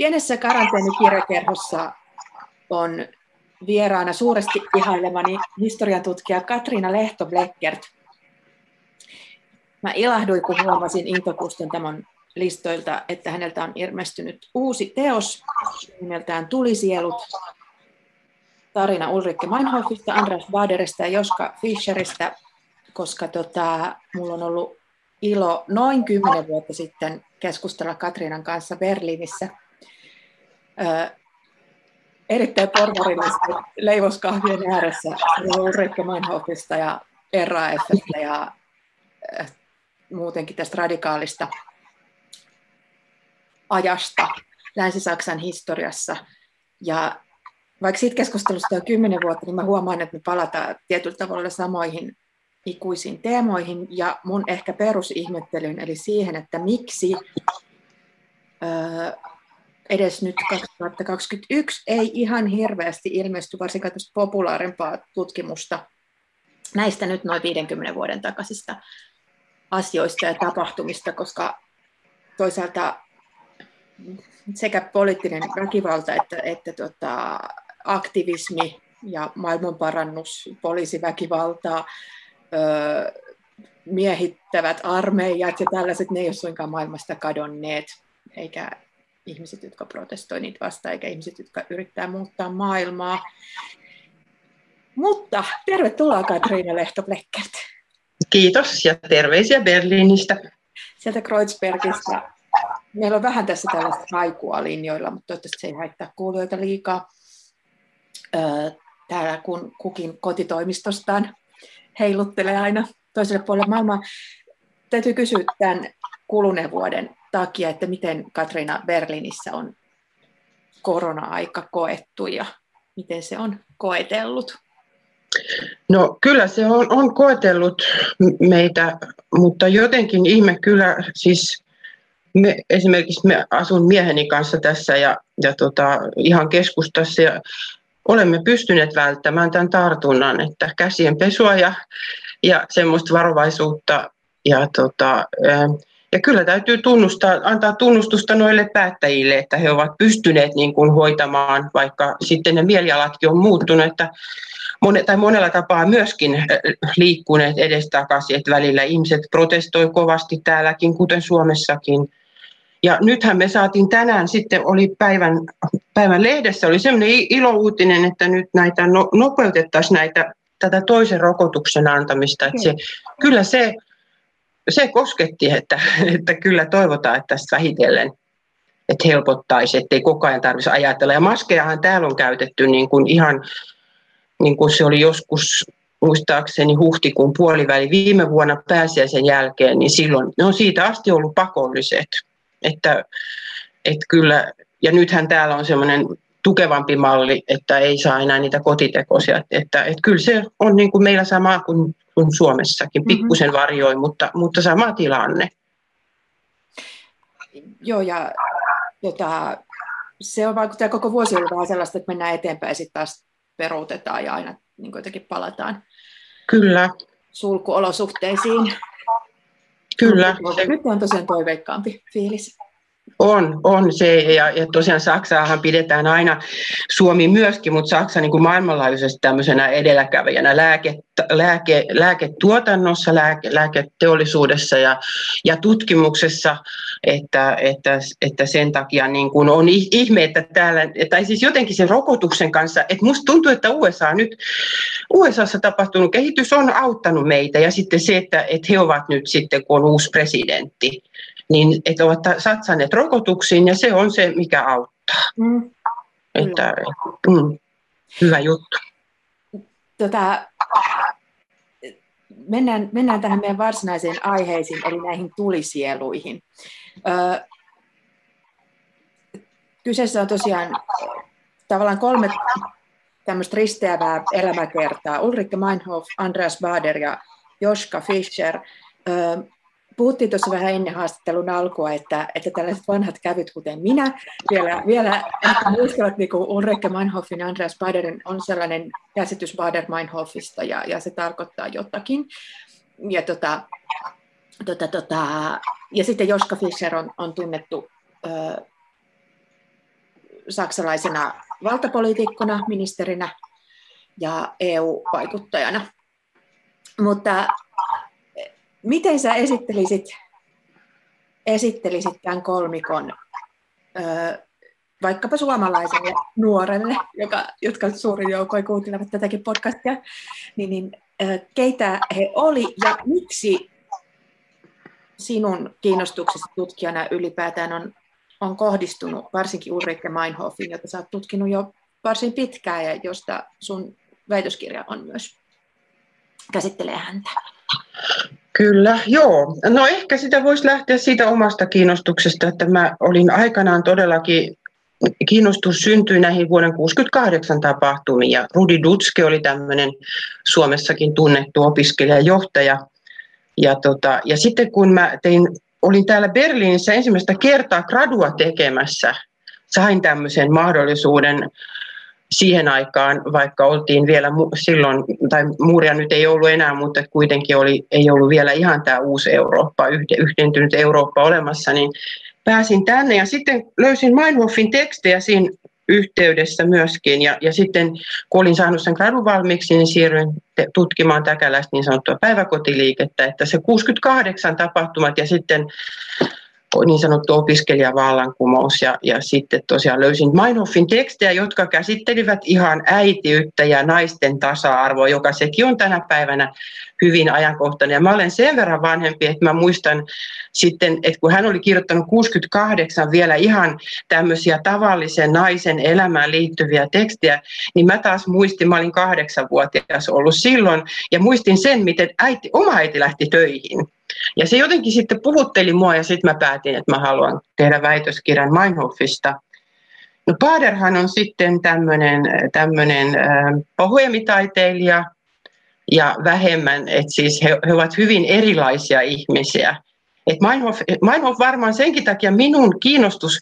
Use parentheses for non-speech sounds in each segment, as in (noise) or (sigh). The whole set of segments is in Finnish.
Pienessä karanteenikirjakerhossa on vieraana suuresti ihailemani historian tutkija Katriina Lehto-Bleckert. Mä ilahduin, kun huomasin tämän listoilta, että häneltä on ilmestynyt uusi teos nimeltään Tulisielut. Tarina Ulrike Meinhofista, Andreas Baderista ja Joska Fischeristä, koska tota, mulla on ollut ilo noin kymmenen vuotta sitten keskustella Katriinan kanssa Berliinissä erittäin porvarillisten leivoskahvien ääressä Ulrike Meinhofista ja RAFstä ja muutenkin tästä radikaalista ajasta Länsi-Saksan historiassa. Ja vaikka siitä keskustelusta on kymmenen vuotta, niin mä huomaan, että me palataan tietyllä tavalla samoihin ikuisiin teemoihin ja mun ehkä perusihmettelyyn, eli siihen, että miksi edes nyt 2021 ei ihan hirveästi ilmesty varsinkaan populaarimpaa tutkimusta näistä nyt noin 50 vuoden takaisista asioista ja tapahtumista, koska toisaalta sekä poliittinen väkivalta että, että tota, aktivismi ja maailmanparannus, poliisiväkivaltaa, öö, miehittävät armeijat ja tällaiset, ne ei ole suinkaan maailmasta kadonneet, eikä ihmiset, jotka protestoivat niitä vastaan, eikä ihmiset, jotka yrittää muuttaa maailmaa. Mutta tervetuloa Katriina Lehto-Bleckert. Kiitos ja terveisiä Berliinistä. Sieltä Kreuzbergistä. Meillä on vähän tässä tällaista haikua linjoilla, mutta toivottavasti se ei haittaa kuulijoita liikaa. Täällä kun kukin kotitoimistostaan heiluttelee aina toiselle puolelle maailmaa. Täytyy kysyä tämän kuluneen vuoden takia, että miten Katriina Berliinissä on korona-aika koettu ja miten se on koetellut? No kyllä se on, on koetellut meitä, mutta jotenkin ihme kyllä, siis me, esimerkiksi me asun mieheni kanssa tässä ja, ja tota, ihan keskustassa ja olemme pystyneet välttämään tämän tartunnan, että käsien pesua ja, ja semmoista varovaisuutta ja tota, ja kyllä täytyy tunnustaa, antaa tunnustusta noille päättäjille, että he ovat pystyneet niin kuin hoitamaan, vaikka sitten ne mielialatkin on muuttunut, että monet, tai monella tapaa myöskin äh, liikkuneet edestakaisin, että välillä ihmiset protestoi kovasti täälläkin, kuten Suomessakin. Ja nythän me saatiin tänään, sitten oli päivän, päivän lehdessä, oli sellainen ilouutinen, että nyt näitä no, nopeutettaisiin näitä, tätä toisen rokotuksen antamista. Että se, kyllä se se kosketti, että, että kyllä toivotaan, että tästä vähitellen että helpottaisi, ettei koko ajan tarvitsisi ajatella. Ja maskejahan täällä on käytetty niin kuin ihan, niin kuin se oli joskus muistaakseni huhtikuun puoliväli viime vuonna pääsiäisen jälkeen, niin silloin ne on siitä asti ollut pakolliset. Että, että kyllä, ja nythän täällä on semmoinen tukevampi malli, että ei saa enää niitä kotitekoisia. Että, että kyllä se on niin kuin meillä sama kuin kuin Suomessakin, mm-hmm. pikkusen varjoi, mutta, mutta sama tilanne. Joo, ja tota, se on vaikuttaa koko vuosi ollut vähän sellaista, että mennään eteenpäin ja sitten taas peruutetaan ja aina niin jotenkin palataan Kyllä. sulkuolosuhteisiin. Kyllä. Nyt on tosiaan toiveikkaampi fiilis. On, on se, ja, ja tosiaan Saksaahan pidetään aina, Suomi myöskin, mutta Saksa niin kuin maailmanlaajuisesti tämmöisenä edelläkävijänä lääke, lääke, lääketuotannossa, lääke, lääketeollisuudessa ja, ja tutkimuksessa, että, että, että sen takia niin kuin on ihme, että täällä, tai siis jotenkin sen rokotuksen kanssa, että musta tuntuu, että USA nyt, USAssa tapahtunut kehitys on auttanut meitä, ja sitten se, että, että he ovat nyt sitten, kun on uusi presidentti, niin että ovat satsanneet rokotuksiin ja se on se, mikä auttaa. Mm. Että, mm, hyvä juttu. Tota, mennään, mennään tähän meidän varsinaiseen aiheisiin, eli näihin tulisieluihin. Ö, kyseessä on tosiaan tavallaan kolme tämmöistä risteävää elämäkertaa. Ulrike Meinhof, Andreas Bader ja Joska Fischer. Ö, puhuttiin tuossa vähän ennen haastattelun alkua, että, että tällaiset vanhat kävyt, kuten minä, vielä, vielä muistavat niin kuin Ulrike Meinhofin Andreas Baderin on sellainen käsitys Bader-Meinhofista ja, ja se tarkoittaa jotakin. Ja, tota, tota, tota, ja sitten Joska Fischer on, on tunnettu ö, saksalaisena valtapoliitikkona, ministerinä ja EU-vaikuttajana. Mutta miten sä esittelisit, esittelisit tämän kolmikon vaikkapa suomalaiselle nuorelle, joka, jotka suurin joukoin kuuntelevat tätäkin podcastia, niin, niin keitä he oli ja miksi sinun kiinnostuksesi tutkijana ylipäätään on, on kohdistunut varsinkin Ulrike Meinhofin, jota oot tutkinut jo varsin pitkään ja josta sun väitöskirja on myös käsittelee häntä. Kyllä, joo. No ehkä sitä voisi lähteä siitä omasta kiinnostuksesta, että mä olin aikanaan todellakin kiinnostus syntyi näihin vuoden 1968 tapahtumiin ja Rudi Dutske oli tämmöinen Suomessakin tunnettu opiskelijajohtaja. Ja, tota, ja sitten kun mä tein, olin täällä Berliinissä ensimmäistä kertaa gradua tekemässä, sain tämmöisen mahdollisuuden siihen aikaan, vaikka oltiin vielä silloin, tai muuria nyt ei ollut enää, mutta kuitenkin oli, ei ollut vielä ihan tämä uusi Eurooppa, yhdentynyt Eurooppa olemassa, niin pääsin tänne ja sitten löysin Meinhofin tekstejä siinä yhteydessä myöskin. Ja, ja sitten kun olin saanut sen gradun valmiiksi, niin siirryin tutkimaan täkäläistä niin sanottua päiväkotiliikettä, että se 68 tapahtumat ja sitten niin sanottu opiskelijavallankumous ja, ja sitten tosiaan löysin Meinhofin tekstejä, jotka käsittelivät ihan äitiyttä ja naisten tasa-arvoa, joka sekin on tänä päivänä hyvin ajankohtainen. Ja mä olen sen verran vanhempi, että mä muistan sitten, että kun hän oli kirjoittanut 68 vielä ihan tämmöisiä tavallisen naisen elämään liittyviä tekstejä, niin mä taas muistin, mä olin kahdeksanvuotias ollut silloin, ja muistin sen, miten äiti, oma äiti lähti töihin. Ja se jotenkin sitten puhutteli mua ja sitten mä päätin, että mä haluan tehdä väitöskirjan Meinhofista. No Paderhan on sitten tämmöinen tämmönen, pohuemitaiteilija ja vähemmän, että siis he, he ovat hyvin erilaisia ihmisiä. Et Meinhof, Meinhof varmaan senkin takia minun kiinnostus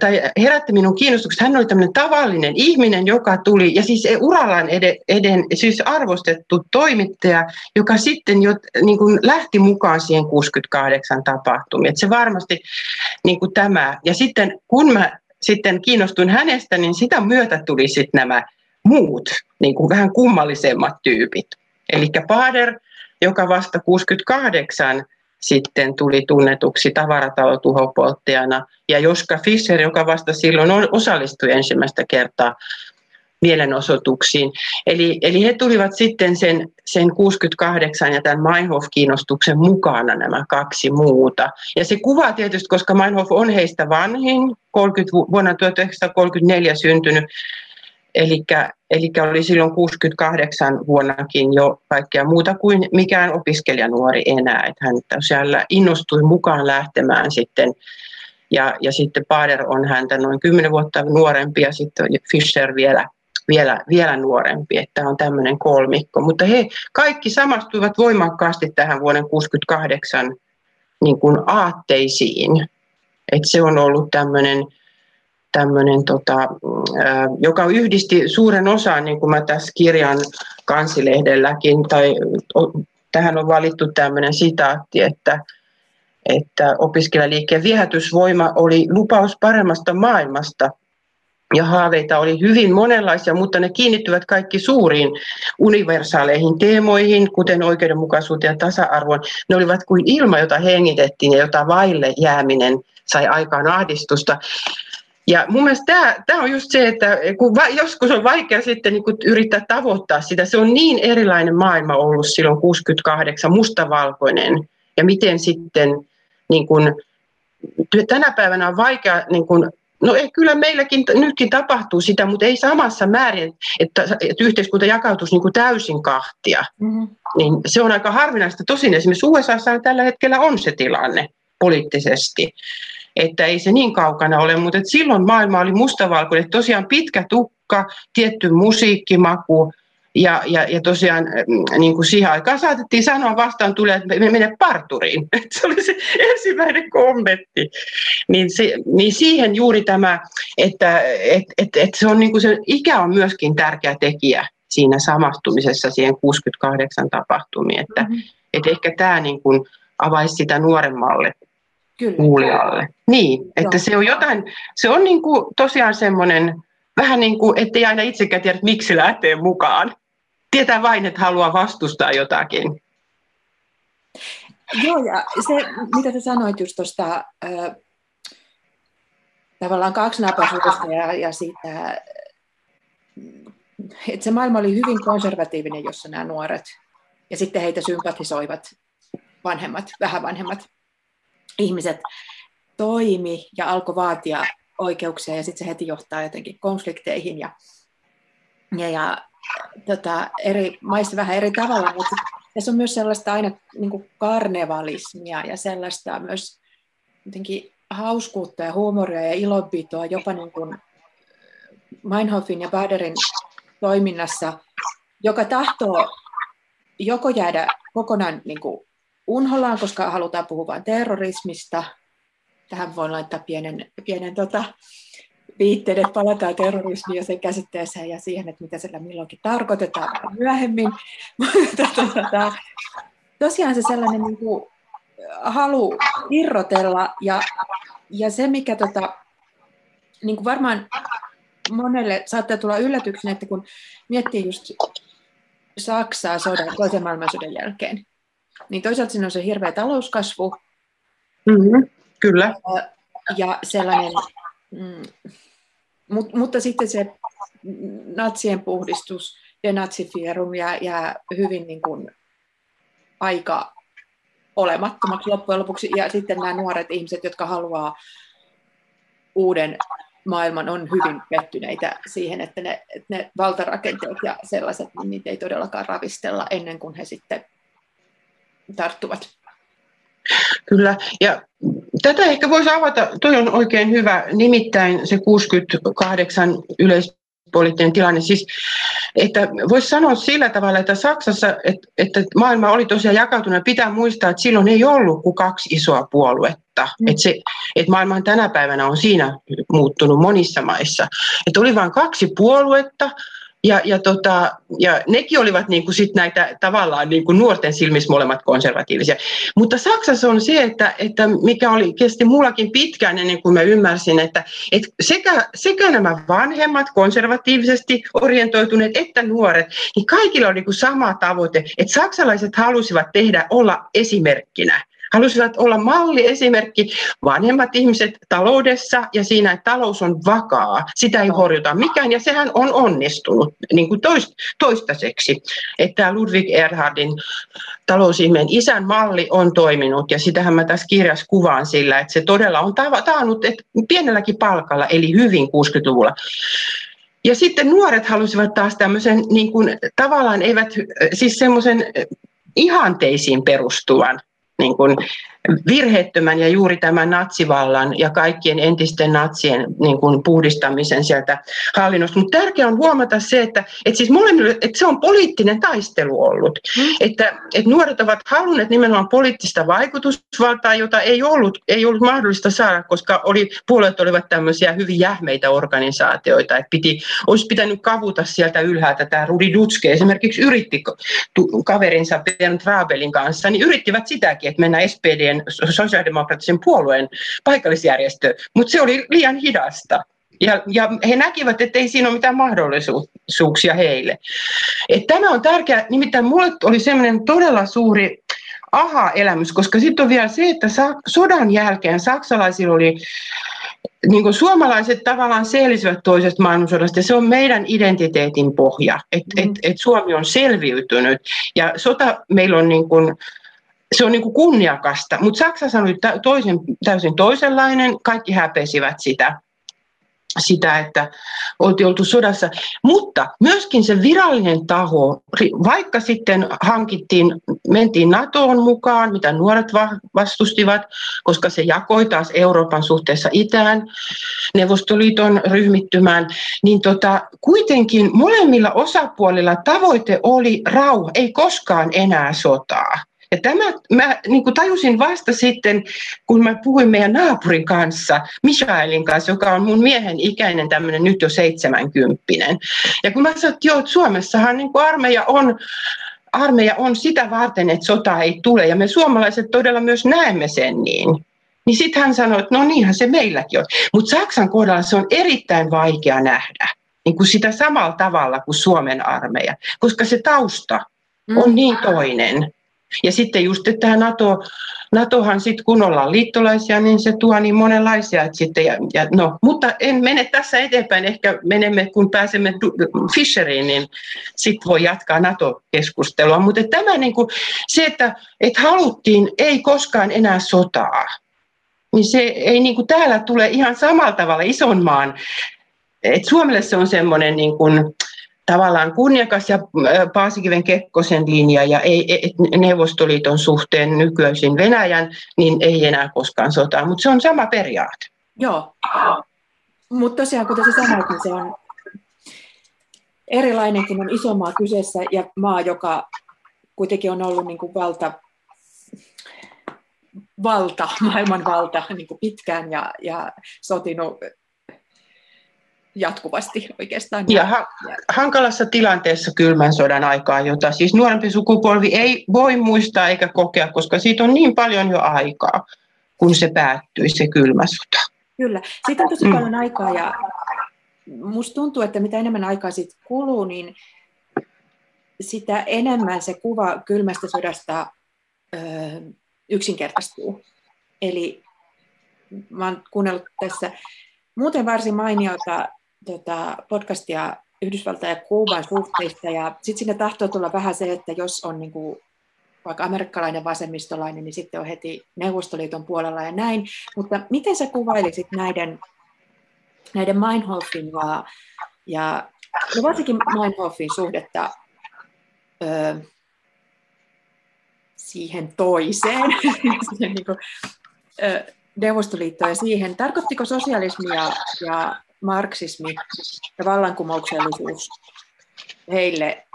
tai herätti minun kiinnostuksen. Hän oli tämmöinen tavallinen ihminen, joka tuli, ja siis urallaan eden, eden siis arvostettu toimittaja, joka sitten jo niin kuin lähti mukaan siihen 68 tapahtumiin. Et se varmasti niin kuin tämä. Ja sitten kun mä sitten kiinnostuin hänestä, niin sitä myötä tuli sitten nämä muut, niin kuin vähän kummallisemmat tyypit. Eli Pader, joka vasta 68 sitten tuli tunnetuksi tavaratalotuhopolttajana, ja Joska Fischer, joka vasta silloin osallistui ensimmäistä kertaa mielenosoituksiin. Eli, eli he tulivat sitten sen, sen 68 ja tämän Meinhof-kiinnostuksen mukana nämä kaksi muuta. Ja se kuvaa tietysti, koska Meinhof on heistä vanhin, 30, vuonna 1934 syntynyt, Eli oli silloin 68 vuonnakin jo kaikkea muuta kuin mikään opiskelijanuori enää. Että hän tosiaan innostui mukaan lähtemään sitten. Ja, ja sitten Pader on häntä noin 10 vuotta nuorempi ja sitten Fischer vielä, vielä, vielä nuorempi. Että on tämmöinen kolmikko. Mutta he kaikki samastuivat voimakkaasti tähän vuoden 68 niin kuin aatteisiin. Että se on ollut tämmöinen tämmöinen, tota, joka yhdisti suuren osan, niin kuin mä tässä kirjan kansilehdelläkin, tai tähän on valittu tämmöinen sitaatti, että, että opiskelijaliikkeen viehätysvoima oli lupaus paremmasta maailmasta, ja haaveita oli hyvin monenlaisia, mutta ne kiinnittyvät kaikki suuriin universaaleihin teemoihin, kuten oikeudenmukaisuuteen ja tasa-arvoon. Ne olivat kuin ilma, jota hengitettiin ja jota vaille jääminen sai aikaan ahdistusta. Ja mun mielestä tämä, tämä on just se, että kun va, joskus on vaikea sitten niin kuin yrittää tavoittaa sitä, se on niin erilainen maailma ollut silloin 68, mustavalkoinen, ja miten sitten niin kuin, tänä päivänä on vaikea, niin kuin, no ei, kyllä meilläkin nytkin tapahtuu sitä, mutta ei samassa määrin, että, että yhteiskunta jakautuisi niin kuin täysin kahtia. Mm-hmm. Niin se on aika harvinaista. Tosin esimerkiksi USA tällä hetkellä on se tilanne poliittisesti että ei se niin kaukana ole, mutta että silloin maailma oli mustavalkoinen, tosiaan pitkä tukka, tietty musiikkimaku, ja, ja, ja tosiaan mm, niin kuin siihen aikaan saatettiin sanoa vastaan tulee, että me mene parturiin. (laughs) Se oli se ensimmäinen kommentti. Niin, se, niin siihen juuri tämä, että et, et, et se on niin kuin se ikä on myöskin tärkeä tekijä siinä samastumisessa siihen 68 tapahtumiin. Että, mm-hmm. et ehkä tämä niin kuin avaisi sitä nuoremmalle Kyllä. kuulijalle. Niin, että Joo. se on jotain, se on niin kuin tosiaan semmoinen, vähän niin kuin, ettei aina itsekään tiedä, miksi lähtee mukaan. Tietää vain, että haluaa vastustaa jotakin. Joo, ja se, mitä sä sanoit just tuosta äh, tavallaan kaksinapaisuudesta ja, ja siitä, että se maailma oli hyvin konservatiivinen, jossa nämä nuoret, ja sitten heitä sympatisoivat vanhemmat, vähän vanhemmat ihmiset toimi ja alkoi vaatia oikeuksia, ja sitten se heti johtaa jotenkin konflikteihin, ja, ja, ja tota, eri maissa vähän eri tavalla, mutta tässä on myös sellaista aina niin kuin karnevalismia ja sellaista myös jotenkin hauskuutta ja huumoria ja ilonpitoa jopa niin kuin Meinhofin ja Baderin toiminnassa, joka tahtoo joko jäädä kokonaan niin kuin unholaan, koska halutaan puhua vain terrorismista. Tähän voin laittaa pienen, pienen tota, viitteet, että palataan terrorismiin ja sen käsitteeseen ja siihen, että mitä sillä milloinkin tarkoitetaan myöhemmin. (laughs) Tota, tosiaan se sellainen niin kuin, halu irrotella ja, ja se, mikä tota, niin kuin varmaan monelle saattaa tulla yllätyksenä, että kun miettii just Saksaa sodan, toisen maailmansodan jälkeen, niin toisaalta siinä on se hirveä talouskasvu. Mm-hmm, kyllä. Ja, ja sellainen mm, Mut, mutta sitten se natsien puhdistus, denatsifierum jää, jää hyvin niin kuin aika olemattomaksi loppujen lopuksi. Ja sitten nämä nuoret ihmiset, jotka haluaa uuden maailman, on hyvin pettyneitä siihen, että ne, että ne valtarakenteet ja sellaiset, niin niitä ei todellakaan ravistella ennen kuin he sitten tarttuvat. Kyllä, ja tätä ehkä voisi avata, toi on oikein hyvä, nimittäin se 68 yleispoliittinen tilanne. Siis, että voisi sanoa sillä tavalla, että Saksassa, että, että maailma oli tosiaan jakautunut, pitää muistaa, että silloin ei ollut kuin kaksi isoa puoluetta. Mm. Että, se, että maailma tänä päivänä on siinä muuttunut monissa maissa. Että oli vain kaksi puoluetta, ja, ja, tota, ja nekin olivat niin kuin sit näitä tavallaan niin kuin nuorten silmissä molemmat konservatiivisia. Mutta Saksassa on se, että, että mikä oli, kesti mullakin pitkään ennen kuin mä ymmärsin, että, että sekä, sekä nämä vanhemmat konservatiivisesti orientoituneet että nuoret, niin kaikilla oli niin kuin sama tavoite, että saksalaiset halusivat tehdä olla esimerkkinä halusivat olla malli esimerkki vanhemmat ihmiset taloudessa ja siinä, että talous on vakaa. Sitä ei horjuta mikään ja sehän on onnistunut niin kuin toistaiseksi. Että Ludwig Erhardin talousihmeen isän malli on toiminut ja sitähän mä tässä kirjassa kuvaan sillä, että se todella on taannut että pienelläkin palkalla eli hyvin 60-luvulla. Ja sitten nuoret halusivat taas tämmöisen, niin kuin, tavallaan eivät, siis semmoisen ihanteisiin perustuvan niin kuin virheettömän ja juuri tämän natsivallan ja kaikkien entisten natsien niin kuin puhdistamisen sieltä hallinnosta. Mutta tärkeää on huomata se, että, että, siis molemmille, että se on poliittinen taistelu ollut. Mm. Että, että nuoret ovat halunneet nimenomaan poliittista vaikutusvaltaa, jota ei ollut, ei ollut mahdollista saada, koska oli, puolueet olivat tämmöisiä hyvin jähmeitä organisaatioita. Että piti, olisi pitänyt kavuta sieltä ylhäältä. Tämä Rudi Dutske esimerkiksi yritti kaverinsa Bernd Rabelin kanssa, niin yrittivät sitäkin, että mennä SPDn puolueen, sosiaalidemokraattisen puolueen paikallisjärjestö, mutta se oli liian hidasta. Ja, ja he näkivät, että ei siinä ole mitään mahdollisuuksia heille. Et tämä on tärkeää, nimittäin minulle oli semmoinen todella suuri aha-elämys, koska sitten on vielä se, että sodan jälkeen saksalaisilla oli niin kuin suomalaiset tavallaan selvisivät toisesta maailmansodasta, ja se on meidän identiteetin pohja, että mm. et, et Suomi on selviytynyt. Ja sota meillä on niin kuin, se on niin kuin kunniakasta, mutta Saksassa oli toisen, täysin toisenlainen, kaikki häpesivät sitä, sitä, että oltiin oltu sodassa. Mutta myöskin se virallinen taho, vaikka sitten hankittiin, mentiin NATOon mukaan, mitä nuoret vastustivat, koska se jakoi taas Euroopan suhteessa itään, Neuvostoliiton ryhmittymään, niin tota, kuitenkin molemmilla osapuolilla tavoite oli rauha, ei koskaan enää sotaa. Ja tämä mä niin kuin tajusin vasta sitten, kun mä puhuin meidän naapurin kanssa, Michaelin kanssa, joka on mun miehen ikäinen tämmöinen nyt jo 70 Ja kun mä sanoin, että joo, että Suomessahan niin kuin armeija on armeija on sitä varten, että sota ei tule. Ja me suomalaiset todella myös näemme sen niin. Niin sitten hän sanoi, että no niinhän se meilläkin on. Mutta Saksan kohdalla se on erittäin vaikea nähdä niin kuin sitä samalla tavalla kuin Suomen armeija, koska se tausta on mm. niin toinen. Ja sitten just tämä NATO, NATOhan sitten kun ollaan liittolaisia, niin se tuo niin monenlaisia. Että sitten, ja, ja no, mutta en mene tässä eteenpäin, ehkä menemme, kun pääsemme Fischeriin, niin sitten voi jatkaa NATO-keskustelua. Mutta tämä niin kuin, se, että, että haluttiin, ei koskaan enää sotaa, niin se ei niin kuin täällä tule ihan samalla tavalla ison maan. Et Suomelle se on semmoinen niin kuin, tavallaan kunniakas ja Paasikiven Kekkosen linja ja ei, Neuvostoliiton suhteen nykyisin Venäjän, niin ei enää koskaan sotaa, mutta se on sama periaate. Joo, mutta tosiaan kuten sä sanoit, niin se on erilainen, kun on iso maa kyseessä ja maa, joka kuitenkin on ollut niin kuin valta, valta, (laughs) maailman valta niin kuin pitkään ja, ja sotinut jatkuvasti oikeastaan. Ja ha- hankalassa tilanteessa kylmän sodan aikaa, jota siis nuorempi sukupolvi ei voi muistaa eikä kokea, koska siitä on niin paljon jo aikaa, kun se päättyi, se kylmä sota. Kyllä, siitä on tosi mm. paljon aikaa ja musta tuntuu, että mitä enemmän aikaa siitä kuluu, niin sitä enemmän se kuva kylmästä sodasta ö, yksinkertaistuu. Eli mä oon kuunnellut tässä muuten varsin mainiota tota, podcastia Yhdysvaltain ja Kuuban suhteista, ja sitten sinne tahtoo tulla vähän se, että jos on niin kuin, vaikka amerikkalainen vasemmistolainen, niin sitten on heti Neuvostoliiton puolella ja näin. Mutta miten sä kuvailisit näiden, näiden Meinhofin ja, ja no varsinkin Meinhofin suhdetta ö, siihen toiseen, (laughs) siihen niin kuin, Neuvostoliittoon ja siihen, tarkoittiko sosialismia ja marksismi ja vallankumouksellisuus heille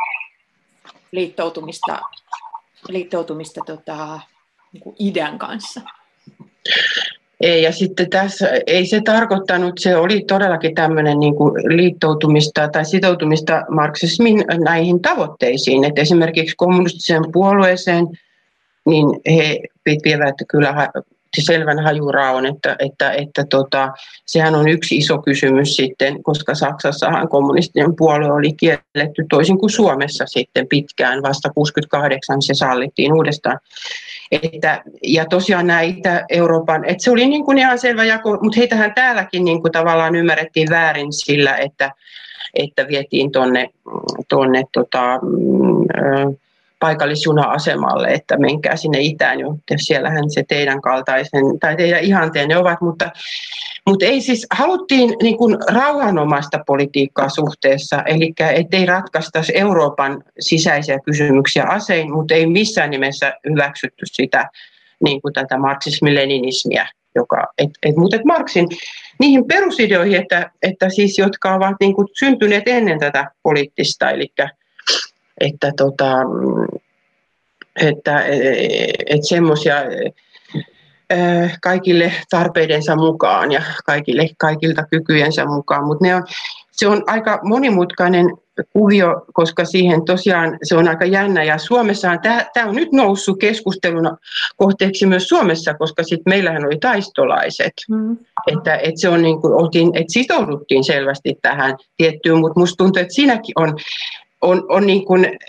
liittoutumista, liittoutumista tota, niin kuin idän kanssa? Ei, ja sitten tässä ei se tarkoittanut, se oli todellakin tämmöinen niin kuin liittoutumista tai sitoutumista marksismin näihin tavoitteisiin. Että esimerkiksi kommunistiseen puolueeseen, niin he pitivät kyllä selvän hajuraon, että, että, että tota, sehän on yksi iso kysymys sitten, koska Saksassahan kommunistinen puolue oli kielletty toisin kuin Suomessa sitten pitkään, vasta 68 se sallittiin uudestaan. Että, ja tosiaan näitä Euroopan, että se oli niin kuin ihan selvä jako, mutta heitähän täälläkin niin kuin tavallaan ymmärrettiin väärin sillä, että, että vietiin tuonne tonne, tota, mm, paikallisjuna-asemalle, että menkää sinne itään, jo, siellähän se teidän kaltaisen tai teidän ihanteenne ovat, mutta, mutta ei siis, haluttiin niin kuin rauhanomaista politiikkaa suhteessa, eli ettei ratkaistaisi Euroopan sisäisiä kysymyksiä asein, mutta ei missään nimessä hyväksytty sitä niin kuin tätä marksismi-leninismiä, joka, et, et, mutta et Marksin niihin perusideoihin, että, että siis, jotka ovat niin kuin syntyneet ennen tätä poliittista, eli että, tota, että, että semmoisia kaikille tarpeidensa mukaan ja kaikille, kaikilta kykyjensä mukaan, mutta ne on, se on aika monimutkainen kuvio, koska siihen tosiaan se on aika jännä. Ja Suomessahan tämä on nyt noussut keskustelun kohteeksi myös Suomessa, koska sit meillähän oli taistolaiset. Mm. Että, että, se on niin kuin, oltiin, että sitouduttiin selvästi tähän tiettyyn, mutta musta tuntuu, että siinäkin on on, on niin kuin,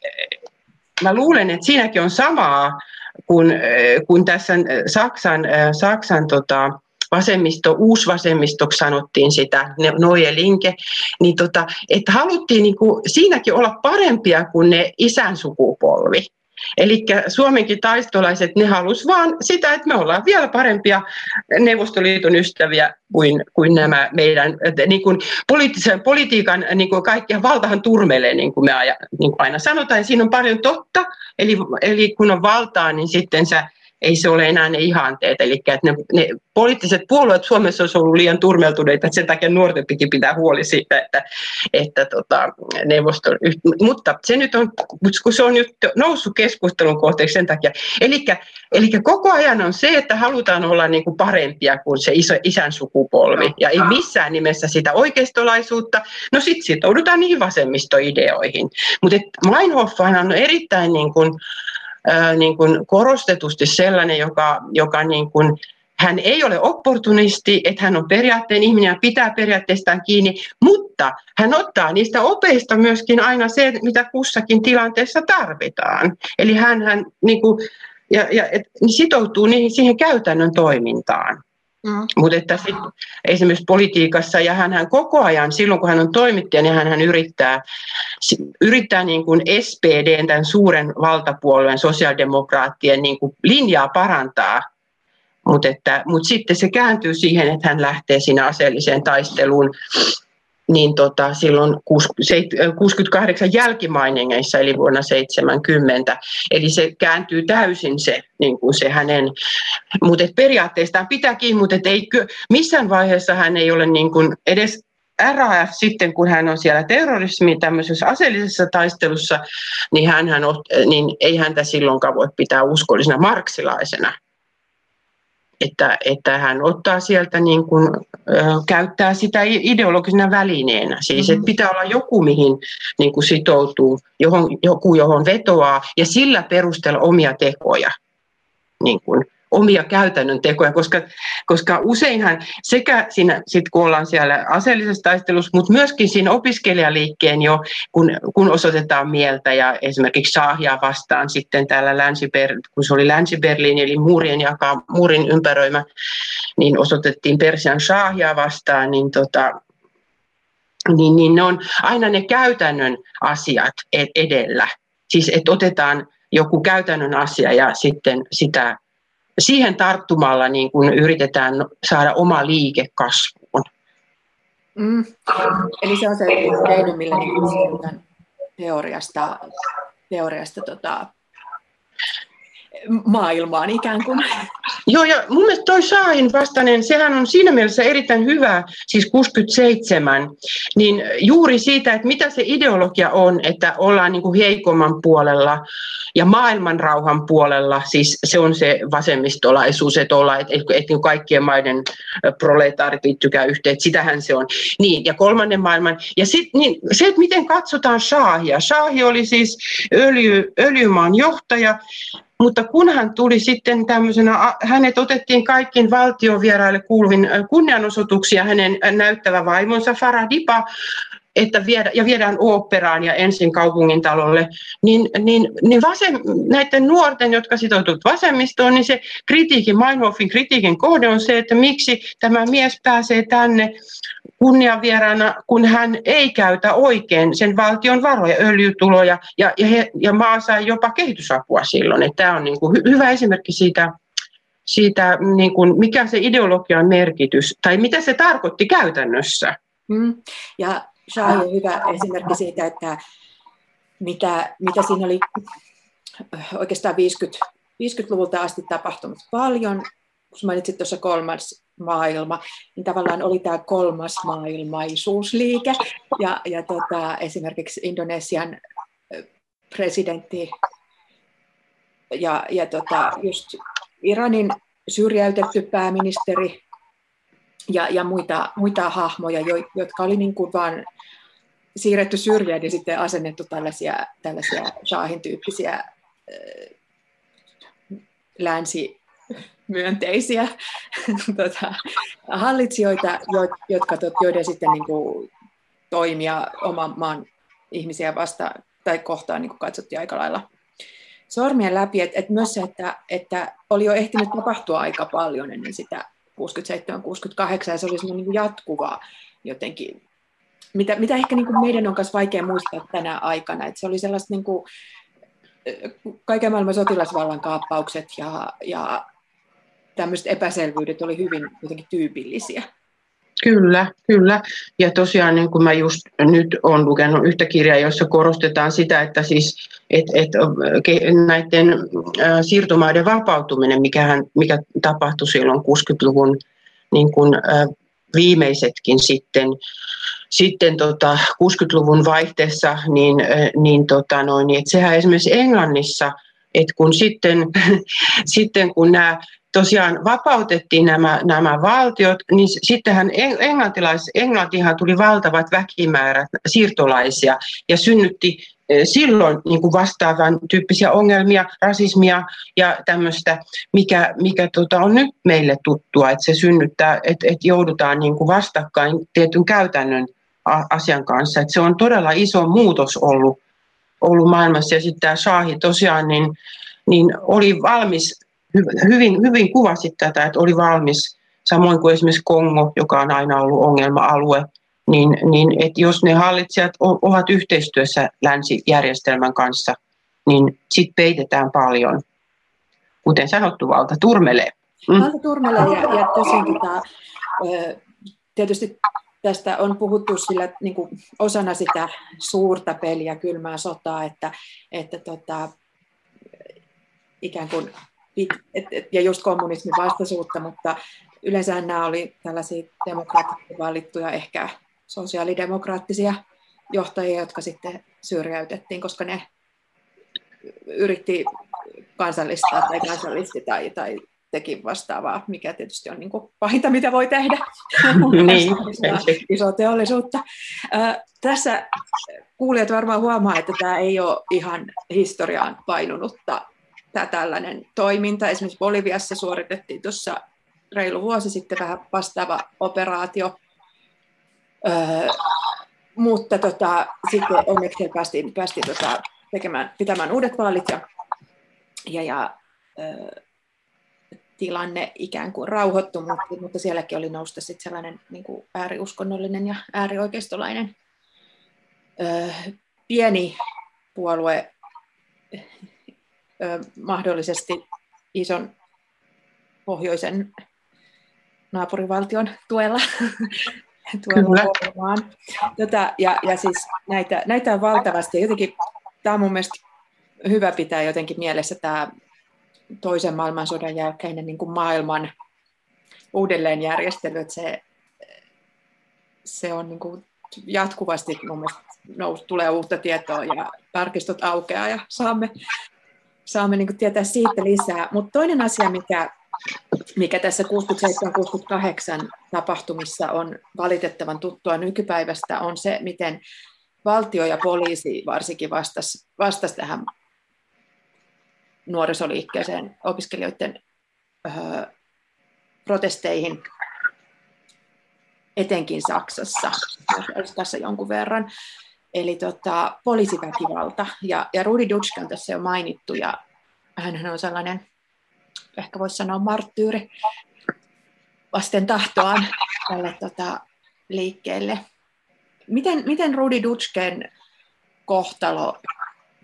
mä luulen, että siinäkin on samaa kuin, kun tässä Saksan, Saksan tota, vasemmisto, uusvasemmistoksi sanottiin sitä, Neue Linke, niin tota, että haluttiin niin kuin, siinäkin olla parempia kuin ne isän sukupolvi. Eli Suomenkin taistolaiset, ne halusivat vaan sitä, että me ollaan vielä parempia Neuvostoliiton ystäviä kuin, kuin nämä meidän niin kuin poliittisen, politiikan niin kuin kaikkia valtahan turmelee, niin kuin me niin kuin aina sanotaan. Siinä on paljon totta, eli, eli kun on valtaa, niin sitten sä ei se ole enää ne ihanteet. Eli että ne, ne poliittiset puolueet Suomessa olisi ollut liian turmeltuneita, että sen takia nuorten piti pitää huoli siitä, että, että tota, neuvosto, mutta se nyt on, kun se on nyt noussut keskustelun kohteeksi sen takia. Eli, eli koko ajan on se, että halutaan olla niin kuin parempia kuin se iso, isän sukupolvi, ja ei missään nimessä sitä oikeistolaisuutta. No sitten sitoudutaan niihin vasemmistoideoihin. Mutta Meinhofhan on erittäin niin kuin, niin kuin korostetusti sellainen, joka, joka niin kuin hän ei ole opportunisti, että hän on periaatteen ihminen ja pitää periaatteestaan kiinni, mutta hän ottaa niistä opeista myöskin aina se, mitä kussakin tilanteessa tarvitaan. Eli hän, hän niin kuin, ja, ja, et, niin sitoutuu niihin, siihen käytännön toimintaan. Mm. Mutta että sit, esimerkiksi politiikassa, ja hän koko ajan, silloin kun hän on toimittaja, niin hän yrittää, yrittää niin kuin SPD, tämän suuren valtapuolueen, sosiaalidemokraattien niin kuin linjaa parantaa. Mutta mut sitten se kääntyy siihen, että hän lähtee siinä aseelliseen taisteluun niin tota, silloin 68 jälkimainingeissa, eli vuonna 70. Eli se kääntyy täysin se, niin kuin se hänen, mutta periaatteestaan pitääkin, mutta ei, missään vaiheessa hän ei ole niin kuin edes RAF sitten, kun hän on siellä terrorismin tämmöisessä aseellisessa taistelussa, niin, hän, niin ei häntä silloinkaan voi pitää uskollisena marksilaisena että, että hän ottaa sieltä niin kuin, ö, käyttää sitä ideologisena välineenä. Siis että mm-hmm. pitää olla joku, mihin niin kuin sitoutuu, johon, joku, johon vetoaa ja sillä perusteella omia tekoja. Niin kuin, omia käytännön tekoja, koska, koska useinhan sekä siinä, sit kun ollaan siellä aseellisessa taistelussa, mutta myöskin siinä opiskelijaliikkeen jo, kun, kun osoitetaan mieltä ja esimerkiksi Shahia vastaan sitten täällä länsi kun se oli Länsi-Berliin, eli muurien jakaa, muurin ympäröimä, niin osoitettiin Persian Shahia vastaan, niin tota, niin, niin ne on aina ne käytännön asiat edellä. Siis että otetaan joku käytännön asia ja sitten sitä siihen tarttumalla niin kun yritetään saada oma liike kasvuun. Mm. Eli se on se keino, millä teoriasta, teoriasta tota, maailmaan ikään kuin. Joo, ja mun mielestä toi Saahin vastainen, sehän on siinä mielessä erittäin hyvä, siis 67, niin juuri siitä, että mitä se ideologia on, että ollaan niin kuin heikomman puolella ja maailman rauhan puolella, siis se on se vasemmistolaisuus, että ollaan, että, että niinku kaikkien maiden proletaarit liittykää yhteen, että sitähän se on. Niin, ja kolmannen maailman, ja sit, niin, se, että miten katsotaan Shahia. Shahi oli siis öljy, öljymaan johtaja, mutta kun hän tuli sitten tämmöisenä, hänet otettiin kaikkiin valtiovieraille kuuluvin kunnianosoituksia, hänen näyttävä vaimonsa Faradipa, että viedä, ja viedään oopperaan ja ensin kaupungin talolle, niin, niin, niin vasem, näiden nuorten, jotka sitoutuvat vasemmistoon, niin se kritiikin, Meinhofin kritiikin kohde on se, että miksi tämä mies pääsee tänne kunnianvieraana, kun hän ei käytä oikein sen valtion varoja, öljytuloja, ja, ja, he, ja maa sai jopa kehitysapua silloin. Että tämä on niin kuin hyvä esimerkki siitä, siitä niin kuin mikä se ideologian merkitys, tai mitä se tarkoitti käytännössä. Mm. Ja Shah on hyvä esimerkki siitä, että mitä, mitä siinä oli oikeastaan 50, 50-luvulta asti tapahtunut paljon, kun mainitsit tuossa kolmas maailma, niin tavallaan oli tämä kolmas maailmaisuusliike. Ja, ja tota, esimerkiksi Indonesian presidentti ja, ja tota, just Iranin syrjäytetty pääministeri ja, ja muita, muita hahmoja, jo, jotka oli niin kuin vaan siirretty syrjään ja sitten asennettu tällaisia, tällaisia Shahin tyyppisiä länsi myönteisiä (laughs) tota, hallitsijoita, jotka, joiden sitten niin kuin, toimia oman maan ihmisiä vastaan tai kohtaan niin kuin katsottiin aika lailla sormien läpi. Et, et myös se, että, että oli jo ehtinyt tapahtua aika paljon ennen sitä 67-68 ja se oli semmoinen niin jatkuvaa jotenkin, mitä, mitä ehkä niin kuin meidän on myös vaikea muistaa tänä aikana. Et se oli sellaista niin kuin, kaiken maailman sotilasvallan kaappaukset ja, ja tämmöiset epäselvyydet oli hyvin jotenkin tyypillisiä. Kyllä, kyllä. Ja tosiaan niin kuin mä just nyt olen lukenut yhtä kirjaa, jossa korostetaan sitä, että siis et, et, näiden siirtomaiden vapautuminen, mikä, mikä tapahtui silloin 60-luvun niin kuin, viimeisetkin sitten, sitten tota 60-luvun vaihteessa, niin, niin, tota noin, niin että sehän esimerkiksi Englannissa, että kun sitten, (laughs) sitten kun nämä tosiaan vapautettiin nämä, nämä valtiot, niin sittenhän englantilais, Englantihan tuli valtavat väkimäärät siirtolaisia ja synnytti silloin niin kuin vastaavan tyyppisiä ongelmia, rasismia ja tämmöistä, mikä, mikä tota, on nyt meille tuttua, että se synnyttää, että, että joudutaan niin kuin vastakkain tietyn käytännön asian kanssa. Että se on todella iso muutos ollut, ollut maailmassa ja sitten tämä Shahi tosiaan niin, niin oli valmis, hyvin, hyvin kuvasit tätä, että oli valmis, samoin kuin esimerkiksi Kongo, joka on aina ollut ongelma-alue, niin, niin että jos ne hallitsijat ovat yhteistyössä länsijärjestelmän kanssa, niin sitten peitetään paljon. Kuten sanottu, valta turmelee. Mm. Valta turmelee ja, ja tosiaan tota, tietysti tästä on puhuttu sillä niin kuin osana sitä suurta peliä, kylmää sotaa, että, että tota, ikään kuin, et, et, ja just kommunismin vastaisuutta, mutta yleensä nämä oli tällaisia demokraattisesti valittuja ehkä sosiaalidemokraattisia johtajia, jotka sitten syrjäytettiin, koska ne yritti kansallistaa tai kansallisti tai, tai teki vastaavaa, mikä tietysti on niin kuin pahinta, mitä voi tehdä. (laughs) niin, iso teollisuutta. Äh, tässä kuulijat varmaan huomaa, että tämä ei ole ihan historiaan painunutta tämä tällainen toiminta. Esimerkiksi Boliviassa suoritettiin tuossa reilu vuosi sitten vähän vastaava operaatio, Öö, mutta tota, sitten onneksi päästiin, päästiin tota, tekemään, pitämään uudet vaalit ja, ja, ja öö, tilanne ikään kuin rauhoittui, mutta, mutta sielläkin oli nousta sitten sellainen niin kuin ääriuskonnollinen ja äärioikeistolainen öö, pieni puolue mahdollisesti ison pohjoisen naapurivaltion tuella (laughs) olemaan. Tota, ja, ja siis näitä, näitä on valtavasti. Ja jotenkin tämä on mun mielestä hyvä pitää jotenkin mielessä tämä toisen maailmansodan jälkeinen niin kuin maailman uudelleenjärjestely, että se, se on niin kuin jatkuvasti mun mielestä nous, tulee uutta tietoa ja tarkistot aukeaa ja saamme, saamme niin tietää siitä lisää. Mutta toinen asia, mikä mikä tässä 67-68 tapahtumissa on valitettavan tuttua nykypäivästä, on se, miten valtio ja poliisi varsinkin vastasi, vastasi tähän nuorisoliikkeeseen, opiskelijoiden öö, protesteihin, etenkin Saksassa, tässä jonkun verran. Eli tota, poliisiväkivalta. Ja, ja Rudi Dutschke on tässä jo mainittu, ja hän on sellainen ehkä voisi sanoa marttyyri vasten tahtoaan tälle tota, liikkeelle. Miten, miten Rudi Dutschken kohtalo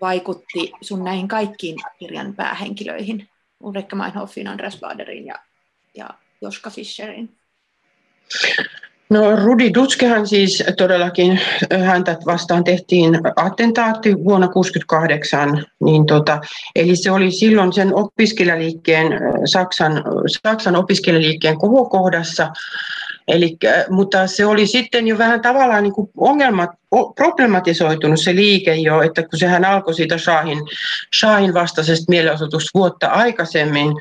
vaikutti sun näihin kaikkiin kirjan päähenkilöihin? Ulrika Meinhofin, Andreas Baderin ja, ja Joska Fischerin? No Rudi Dutskehan siis todellakin, häntä vastaan tehtiin attentaatti vuonna 1968, niin tota, eli se oli silloin sen opiskelijaliikkeen, Saksan, Saksan opiskelijaliikkeen kohokohdassa, Eli, mutta se oli sitten jo vähän tavallaan niin kuin ongelmat, problematisoitunut se liike jo, että kun sehän alkoi siitä Shahin, Shahin vastaisesta mielenosoitusta vuotta aikaisemmin,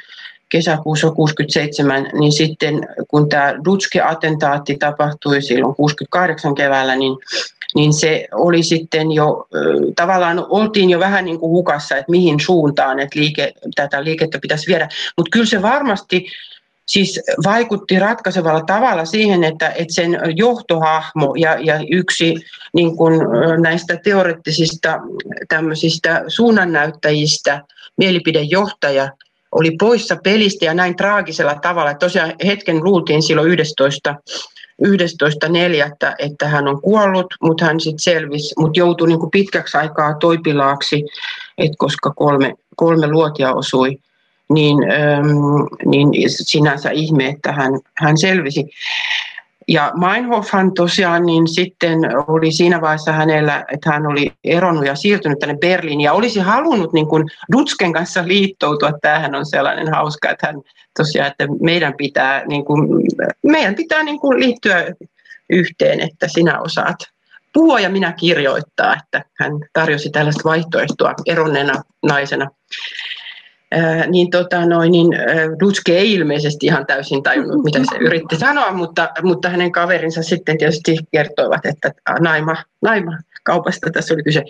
kesäkuussa 67, niin sitten kun tämä Dutske-attentaatti tapahtui silloin 68 keväällä, niin, niin se oli sitten jo, tavallaan oltiin jo vähän niin kuin hukassa, että mihin suuntaan että liike, tätä liikettä pitäisi viedä. Mutta kyllä se varmasti siis vaikutti ratkaisevalla tavalla siihen, että, että sen johtohahmo ja, ja yksi niin kuin näistä teoreettisista tämmöisistä suunnannäyttäjistä, mielipidejohtaja, oli poissa pelistä ja näin traagisella tavalla. Tosiaan hetken luultiin silloin 11. 11.4. että hän on kuollut, mutta hän sitten selvisi, mutta joutui niin pitkäksi aikaa toipilaaksi, et koska kolme, kolme luotia osui, niin, niin sinänsä ihme, että hän, hän selvisi. Ja Meinhofhan tosiaan niin sitten oli siinä vaiheessa hänellä, että hän oli eronnut ja siirtynyt tänne Berliiniin. Ja olisi halunnut niin kuin Dutsken kanssa liittoutua. Tämähän on sellainen hauska, että hän tosiaan, että meidän pitää, niin kuin, meidän pitää niin kuin liittyä yhteen, että sinä osaat puhua ja minä kirjoittaa, että hän tarjosi tällaista vaihtoehtoa eronneena naisena Niin, tota, noin, niin Dutske ei ilmeisesti ihan täysin tajunnut, mitä se yritti (laughs) sanoa, mutta, mutta hänen kaverinsa sitten tietysti kertoivat, että naima, naima kaupasta tässä oli kyse.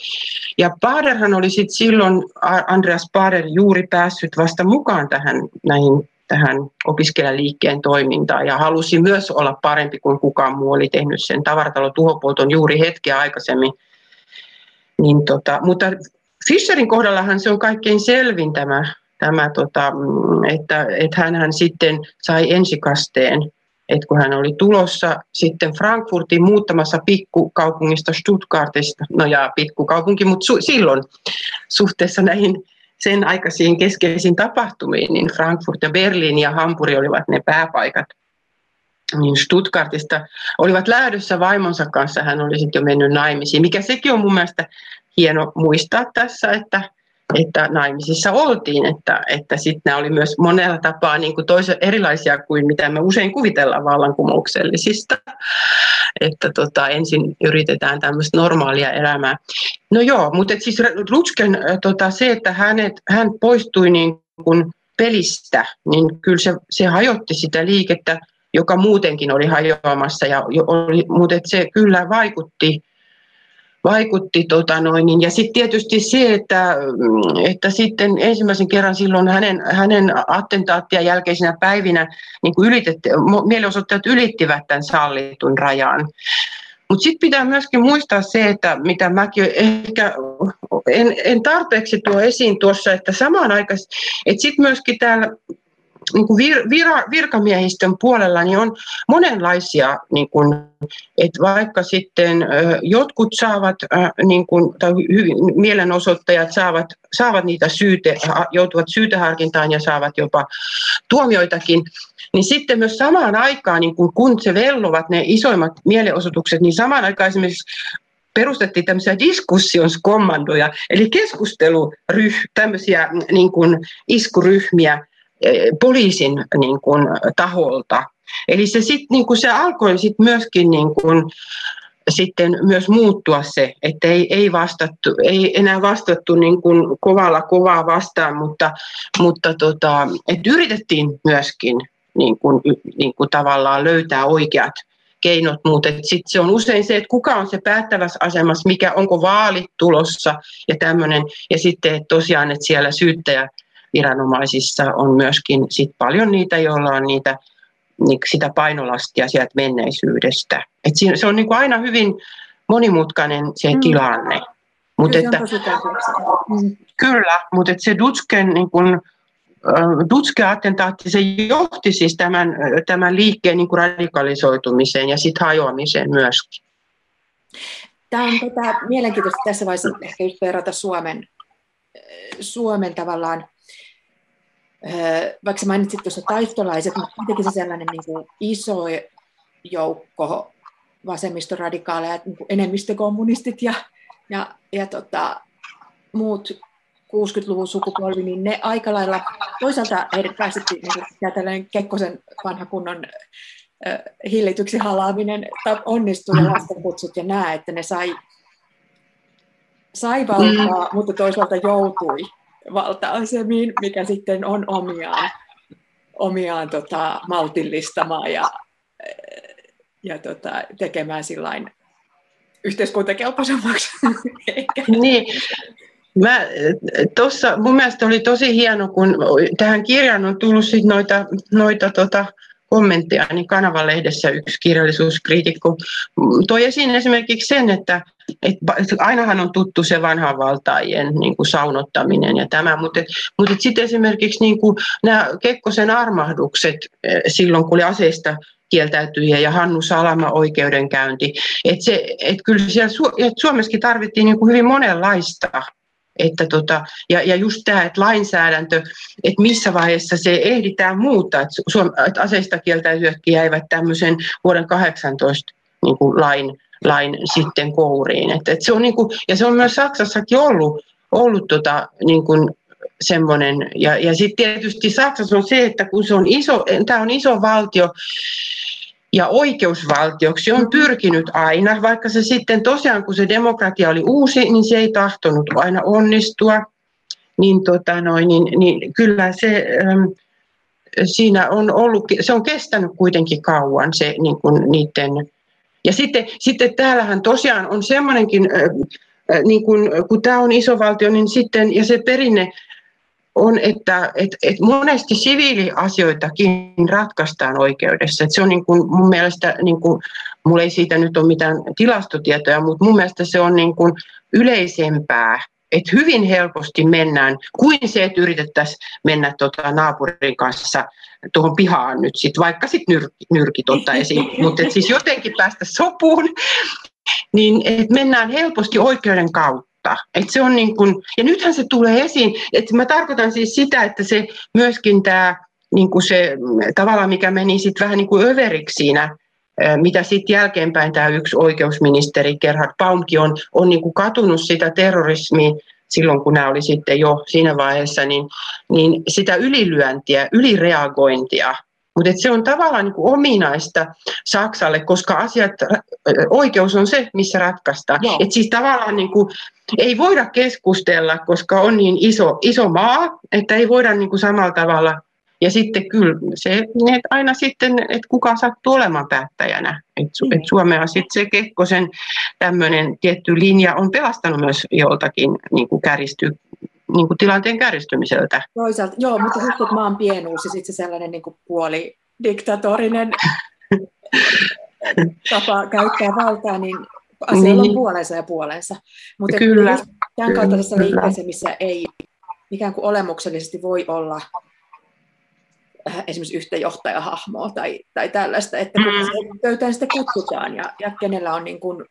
Ja Baderhan oli sitten silloin, Andreas Bader, juuri päässyt vasta mukaan tähän näihin tähän opiskelijaliikkeen toimintaan ja halusi myös olla parempi kuin kukaan muu oli tehnyt sen tavaratalo tuhopolton juuri hetkeä aikaisemmin. Niin tota, mutta Fisherin kohdallahan se on kaikkein selvin tämä, tämä tota, että, että hän sitten sai ensikasteen, että kun hän oli tulossa sitten Frankfurtin muuttamassa pikkukaupungista Stuttgartista, no ja pikkukaupunki, mutta su- silloin suhteessa näihin sen aikaisiin keskeisiin tapahtumiin, niin Frankfurt ja Berliin ja Hampuri olivat ne pääpaikat. Niin Stuttgartista olivat lähdössä vaimonsa kanssa, hän oli sitten jo mennyt naimisiin, mikä sekin on mun mielestä hieno muistaa tässä, että, että naimisissa oltiin, että, että sitten nämä oli myös monella tapaa niin kuin toisen erilaisia kuin mitä me usein kuvitellaan vallankumouksellisista, että tota, ensin yritetään tämmöistä normaalia elämää. No joo, mutta et siis Rutsken tota, se, että hänet, hän poistui niin kuin pelistä, niin kyllä se, se hajotti sitä liikettä, joka muutenkin oli hajoamassa, ja oli, mutta se kyllä vaikutti vaikutti. Tota noin, niin, ja sitten tietysti se, että, mm, että sitten ensimmäisen kerran silloin hänen, hänen attentaattia jälkeisinä päivinä niin kuin mielenosoittajat ylittivät tämän sallitun rajan. Mutta sitten pitää myöskin muistaa se, että mitä mäkin ehkä en, en tarpeeksi tuo esiin tuossa, että samaan aikaan, että sitten myöskin täällä niin kuin vir, vir, virkamiehistön puolella niin on monenlaisia, niin kuin, että vaikka sitten jotkut saavat, niin kuin, tai hyvin, mielenosoittajat saavat, saavat niitä syyte, joutuvat syyteharkintaan ja saavat jopa tuomioitakin, niin sitten myös samaan aikaan, niin kun, kun se vellovat ne isoimmat mielenosoitukset, niin samaan aikaan esimerkiksi perustettiin tämmöisiä diskussionskommandoja, eli keskusteluryh, tämmöisiä niin kuin iskuryhmiä, poliisin niin kuin, taholta. Eli se, sit, niin kuin, se alkoi sit myöskin niin kuin, sitten myös muuttua se, että ei, ei, vastattu, ei enää vastattu niin kuin kovalla kovaa vastaan, mutta, mutta tota, että yritettiin myöskin niin kuin, niin kuin tavallaan löytää oikeat keinot, mutta sitten se on usein se, että kuka on se päättävässä asemassa, mikä onko vaalit tulossa ja tämmöinen, ja sitten että tosiaan, että siellä syyttäjä viranomaisissa on myöskin sit paljon niitä, joilla on niitä, niin sitä painolastia sieltä menneisyydestä. Et siinä, se on niin kuin aina hyvin monimutkainen se mm. tilanne. Mut kyllä, että, mm. kyllä, mutta että se Dutsken niin kuin, Dutske-attentaatti, se johti siis tämän, tämän liikkeen niin kuin radikalisoitumiseen ja sitten hajoamiseen myöskin. Tämä on tota, mielenkiintoista tässä vaiheessa ehkä just verrata Suomen, Suomen tavallaan vaikka sä mainitsit tuossa taistolaiset, mutta kuitenkin se sellainen niin kuin iso joukko vasemmistoradikaaleja, niin kuin enemmistökommunistit ja, ja, ja tota, muut 60-luvun sukupolvi, niin ne aika lailla, toisaalta heidät päästettiin niin tällainen Kekkosen vanha kunnon hillityksi halaaminen onnistui ja lastenkutsut ja nämä, että ne sai, sai valtaa, mm. mutta toisaalta joutui valta-asemiin, mikä sitten on omiaan, omiaan tota, maltillistamaan ja, ja tota, tekemään sillain yhteiskuntakelpoisemmaksi. niin. Mä, tossa, mun mielestä oli tosi hieno, kun tähän kirjaan on tullut sit noita, noita tota, kommentteja, niin Kanavalehdessä yksi kirjallisuuskriitikko toi esiin esimerkiksi sen, että, että ainahan on tuttu se vanhan valtaajien niin kuin saunottaminen ja tämä, mutta, mutta sitten esimerkiksi niin kuin nämä Kekkosen armahdukset eh, silloin, kun oli aseista kieltäytyjiä ja Hannu Salama oikeudenkäynti. että se, et kyllä siellä Su- Suomessakin tarvittiin niin kuin hyvin monenlaista että tota, ja, ja just tämä, että lainsäädäntö, että missä vaiheessa se ehditään muuttaa, että, että aseista kieltäytyjätkin jäivät tämmöisen vuoden 18 niin kuin lain, lain sitten kouriin. Et, et se on niin kuin, ja se on myös Saksassakin ollut, ollut tota, niin kuin semmoinen, ja, ja sitten tietysti Saksassa on se, että kun se on iso, tämä on iso valtio, ja oikeusvaltioksi on pyrkinyt aina, vaikka se sitten tosiaan, kun se demokratia oli uusi, niin se ei tahtonut aina onnistua. niin, tota noin, niin, niin kyllä se, äm, siinä on ollut, se on kestänyt kuitenkin kauan se niin kuin niiden, ja sitten, sitten täällähän tosiaan on semmoinenkin, niin kuin, kun tämä on iso valtio, niin sitten, ja se perinne on, että et, et monesti siviiliasioitakin ratkaistaan oikeudessa. Et se on niin kuin, mun mielestä, niin kuin, mulla ei siitä nyt ole mitään tilastotietoja, mutta mun mielestä se on niin kuin yleisempää, että hyvin helposti mennään, kuin se, että yritettäisiin mennä tota naapurin kanssa tuohon pihaan nyt sit, vaikka sitten nyrki, nyrkit ottaisiin, (laughs) mutta siis jotenkin päästä sopuun, niin et mennään helposti oikeuden kautta kautta. Et se on niin kun, ja nythän se tulee esiin, että mä tarkoitan siis sitä, että se myöskin tämä niin se tavallaan, mikä meni sitten vähän niin kuin överiksi siinä, mitä sitten jälkeenpäin tämä yksi oikeusministeri Gerhard Baumki on, on niin kuin katunut sitä terrorismia silloin, kun nämä oli sitten jo siinä vaiheessa, niin, niin sitä ylilyöntiä, ylireagointia mutta se on tavallaan niin kuin ominaista Saksalle, koska asiat, oikeus on se, missä ratkaistaan. Et siis tavallaan niin kuin, ei voida keskustella, koska on niin iso, iso maa, että ei voida niin kuin samalla tavalla. Ja sitten kyllä se että aina sitten, että kuka sattuu olemaan päättäjänä. Et, et Suomea sitten se Kekkosen tämmöinen tietty linja on pelastanut myös joltakin niin kuin kärjisty, niin kuin tilanteen kärjistymiseltä. Toisaalta, joo, mutta just, että maan pienuus ja sitten se sellainen niin kuin puoli diktatorinen (laughs) tapa käyttää valtaa, niin asioilla on niin. puolensa ja puolensa. Mutta Kyllä. tämän kaltaisessa liikkeessä, missä ei ikään kuin olemuksellisesti voi olla esimerkiksi yhtä johtajahahmoa tai, tai tällaista, että kun mm. pöytään sitten kutsutaan ja, ja kenellä on niin kuin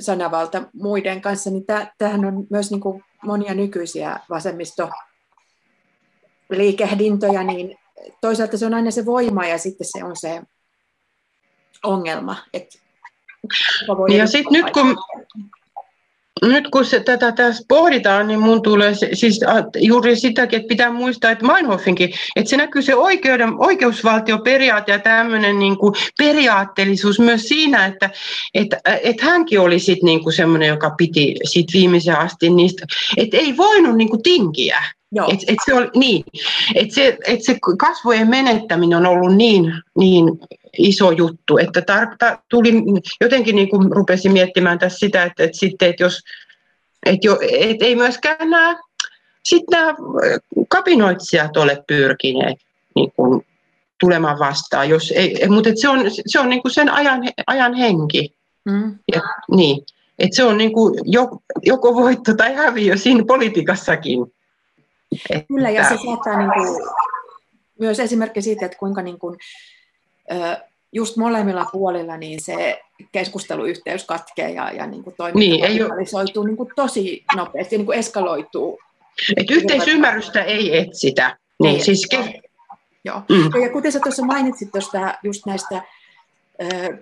sanavalta muiden kanssa, niin tämähän on myös niin kuin monia nykyisiä vasemmistoliikehdintoja, niin toisaalta se on aina se voima ja sitten se on se ongelma. Että ja sitten nyt kun, nyt kun se, tätä tässä pohditaan, niin mun tulee se, siis juuri sitäkin, että pitää muistaa, että Meinhoffinkin, että se näkyy se oikeuden, oikeusvaltioperiaate ja tämmöinen niin kuin periaatteellisuus myös siinä, että että että hänkin oli sitten niin kuin semmoinen, joka piti sit viimeisen asti niistä, että ei voinut niin kuin tinkiä. Et, et se, oli, niin, et se, et se kasvojen menettäminen on ollut niin, niin iso juttu, että tar- ta- tuli, jotenkin niin kuin rupesin miettimään tässä sitä, että, että, sitten, että jos, että jo, et ei myöskään nämä, sitten nämä kapinoitsijat ole pyrkineet niin kuin, tulemaan vastaan, jos ei, mutta että se on, se on niin kuin sen ajan, ajan henki. Mm. Ja, niin, että se on niin kuin joko, joko voitto tai häviö siinä politiikassakin. Että... Kyllä, ja se saattaa niin kuin, myös esimerkki siitä, että kuinka niin kuin, just molemmilla puolilla niin se keskusteluyhteys katkee ja, ja niin kuin toiminta niin, ei ole... niin kuin tosi nopeasti, niin kuin eskaloituu. Et yhteisymmärrystä ei etsitä. Niin, ei siis ke... Joo. Mm. Ja kuten sä tuossa mainitsit tuosta just näistä, äh,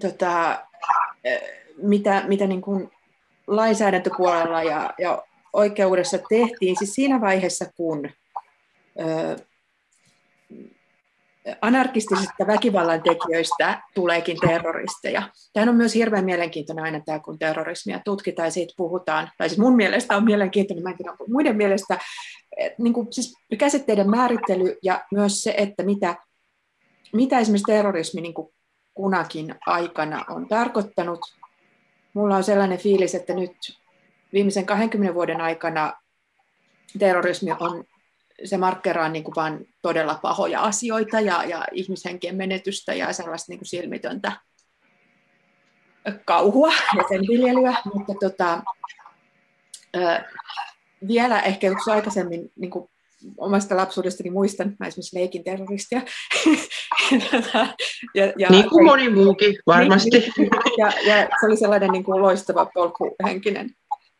tota, äh, mitä, mitä niin kuin lainsäädäntöpuolella ja, ja oikeudessa tehtiin, siis siinä vaiheessa, kun äh, anarkistisista väkivallan tekijöistä tuleekin terroristeja. Tämä on myös hirveän mielenkiintoinen aina tämä, kun terrorismia tutkitaan ja siitä puhutaan. Tai siis mun mielestä on mielenkiintoinen, mä en tiedä, muiden mielestä niin kuin, siis käsitteiden määrittely ja myös se, että mitä, mitä esimerkiksi terrorismi niin kuin kunakin aikana on tarkoittanut. Mulla on sellainen fiilis, että nyt viimeisen 20 vuoden aikana terrorismi on se markkeraa niin kuin vaan todella pahoja asioita ja, ja ihmishenkien menetystä ja sellaista niin kuin silmitöntä kauhua ja sen viljelyä, mutta tota, ö, vielä ehkä yksi aikaisemmin niin kuin omasta lapsuudestani muistan, mä esimerkiksi leikin terroristia. (laughs) ja, ja, niin kuin moni muukin, varmasti. Niin, ja, ja se oli sellainen niin kuin loistava polkuhenkinen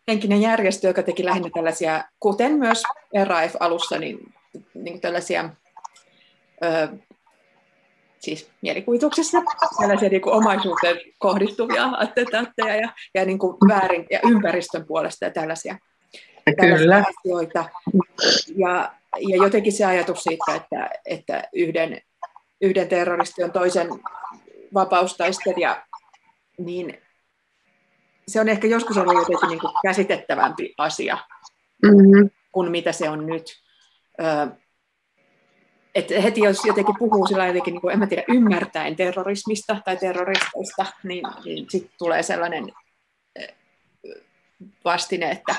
henkinen järjestö, joka teki lähinnä tällaisia, kuten myös RAF alussa, niin, niin tällaisia ö, siis mielikuvituksessa tällaisia niin kuin omaisuuteen kohdistuvia attentaatteja ja, ja niin kuin väärin ja ympäristön puolesta ja tällaisia, Kyllä. asioita. Ja, ja jotenkin se ajatus siitä, että, että yhden, yhden terroristi on toisen vapaustaistelija, niin se on ehkä joskus ollut jotenkin niin kuin käsitettävämpi asia. Mm-hmm. kuin mitä se on nyt. Et heti jos jotenkin puhuu sillä jotenkin, niin kuin, en mä tiedä, ymmärtäen terrorismista tai terroristeista, niin, niin sitten tulee sellainen vastine, että,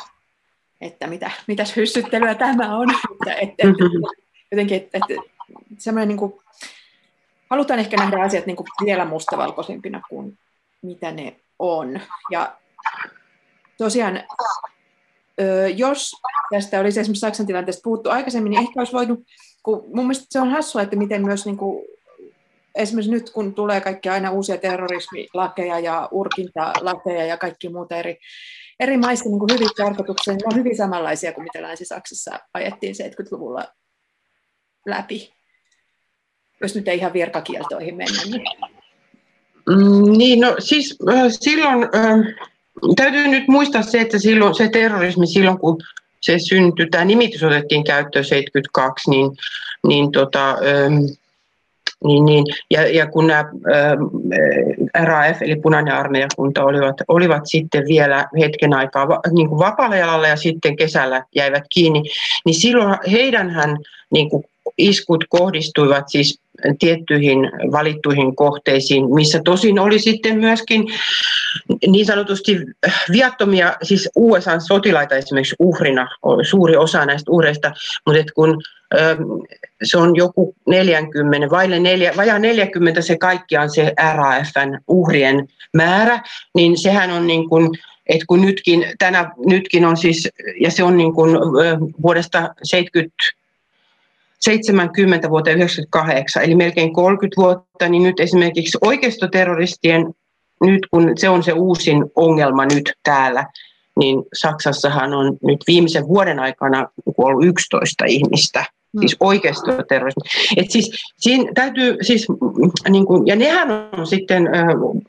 että mitä, mitäs hyssyttelyä tämä on. Että, että, jotenkin, että, että semmoinen niin kuin, halutaan ehkä nähdä asiat niin kuin vielä mustavalkoisempina kuin mitä ne on. Ja tosiaan, jos tästä olisi esimerkiksi Saksan tilanteesta puhuttu aikaisemmin, niin ehkä olisi voinut, kun mun mielestä se on hassua, että miten myös niin kuin, esimerkiksi nyt kun tulee kaikki aina uusia terrorismilakeja ja urkintalakeja ja kaikki muuta eri, eri maissa niin kuin hyvin tarkoituksia, niin ne on hyvin samanlaisia kuin mitä Länsi-Saksassa ajettiin 70-luvulla läpi. Jos nyt ei ihan virkakieltoihin mennä. Niin. Mm, niin, no siis äh, silloin äh, täytyy nyt muistaa se, että silloin se terrorismi silloin, kun se syntyi, tämä nimitys otettiin käyttöön 72, niin, niin tota, ähm, niin, niin. Ja, ja kun nämä ää, RAF eli punainen armeijakunta olivat, olivat sitten vielä hetken aikaa va, niin kuin vapaalla jalalla ja sitten kesällä jäivät kiinni, niin silloin heidänhän niin kuin iskut kohdistuivat siis tiettyihin valittuihin kohteisiin, missä tosin oli sitten myöskin niin sanotusti viattomia, siis USA-sotilaita esimerkiksi uhrina, suuri osa näistä uhreista, mutta et kun se on joku 40, vaille neljä, vajaa 40 se kaikkiaan se RAFn uhrien määrä, niin sehän on niin kuin, että kun nytkin, tänä, nytkin on siis, ja se on niin kuin vuodesta 70 70 vuoteen 98, eli melkein 30 vuotta, niin nyt esimerkiksi oikeistoterroristien, nyt kun se on se uusin ongelma nyt täällä, niin Saksassahan on nyt viimeisen vuoden aikana kuollut 11 ihmistä, mm. siis oikeistoterrorismi. Et siis, siinä täytyy, siis, niin kuin, ja nehän on sitten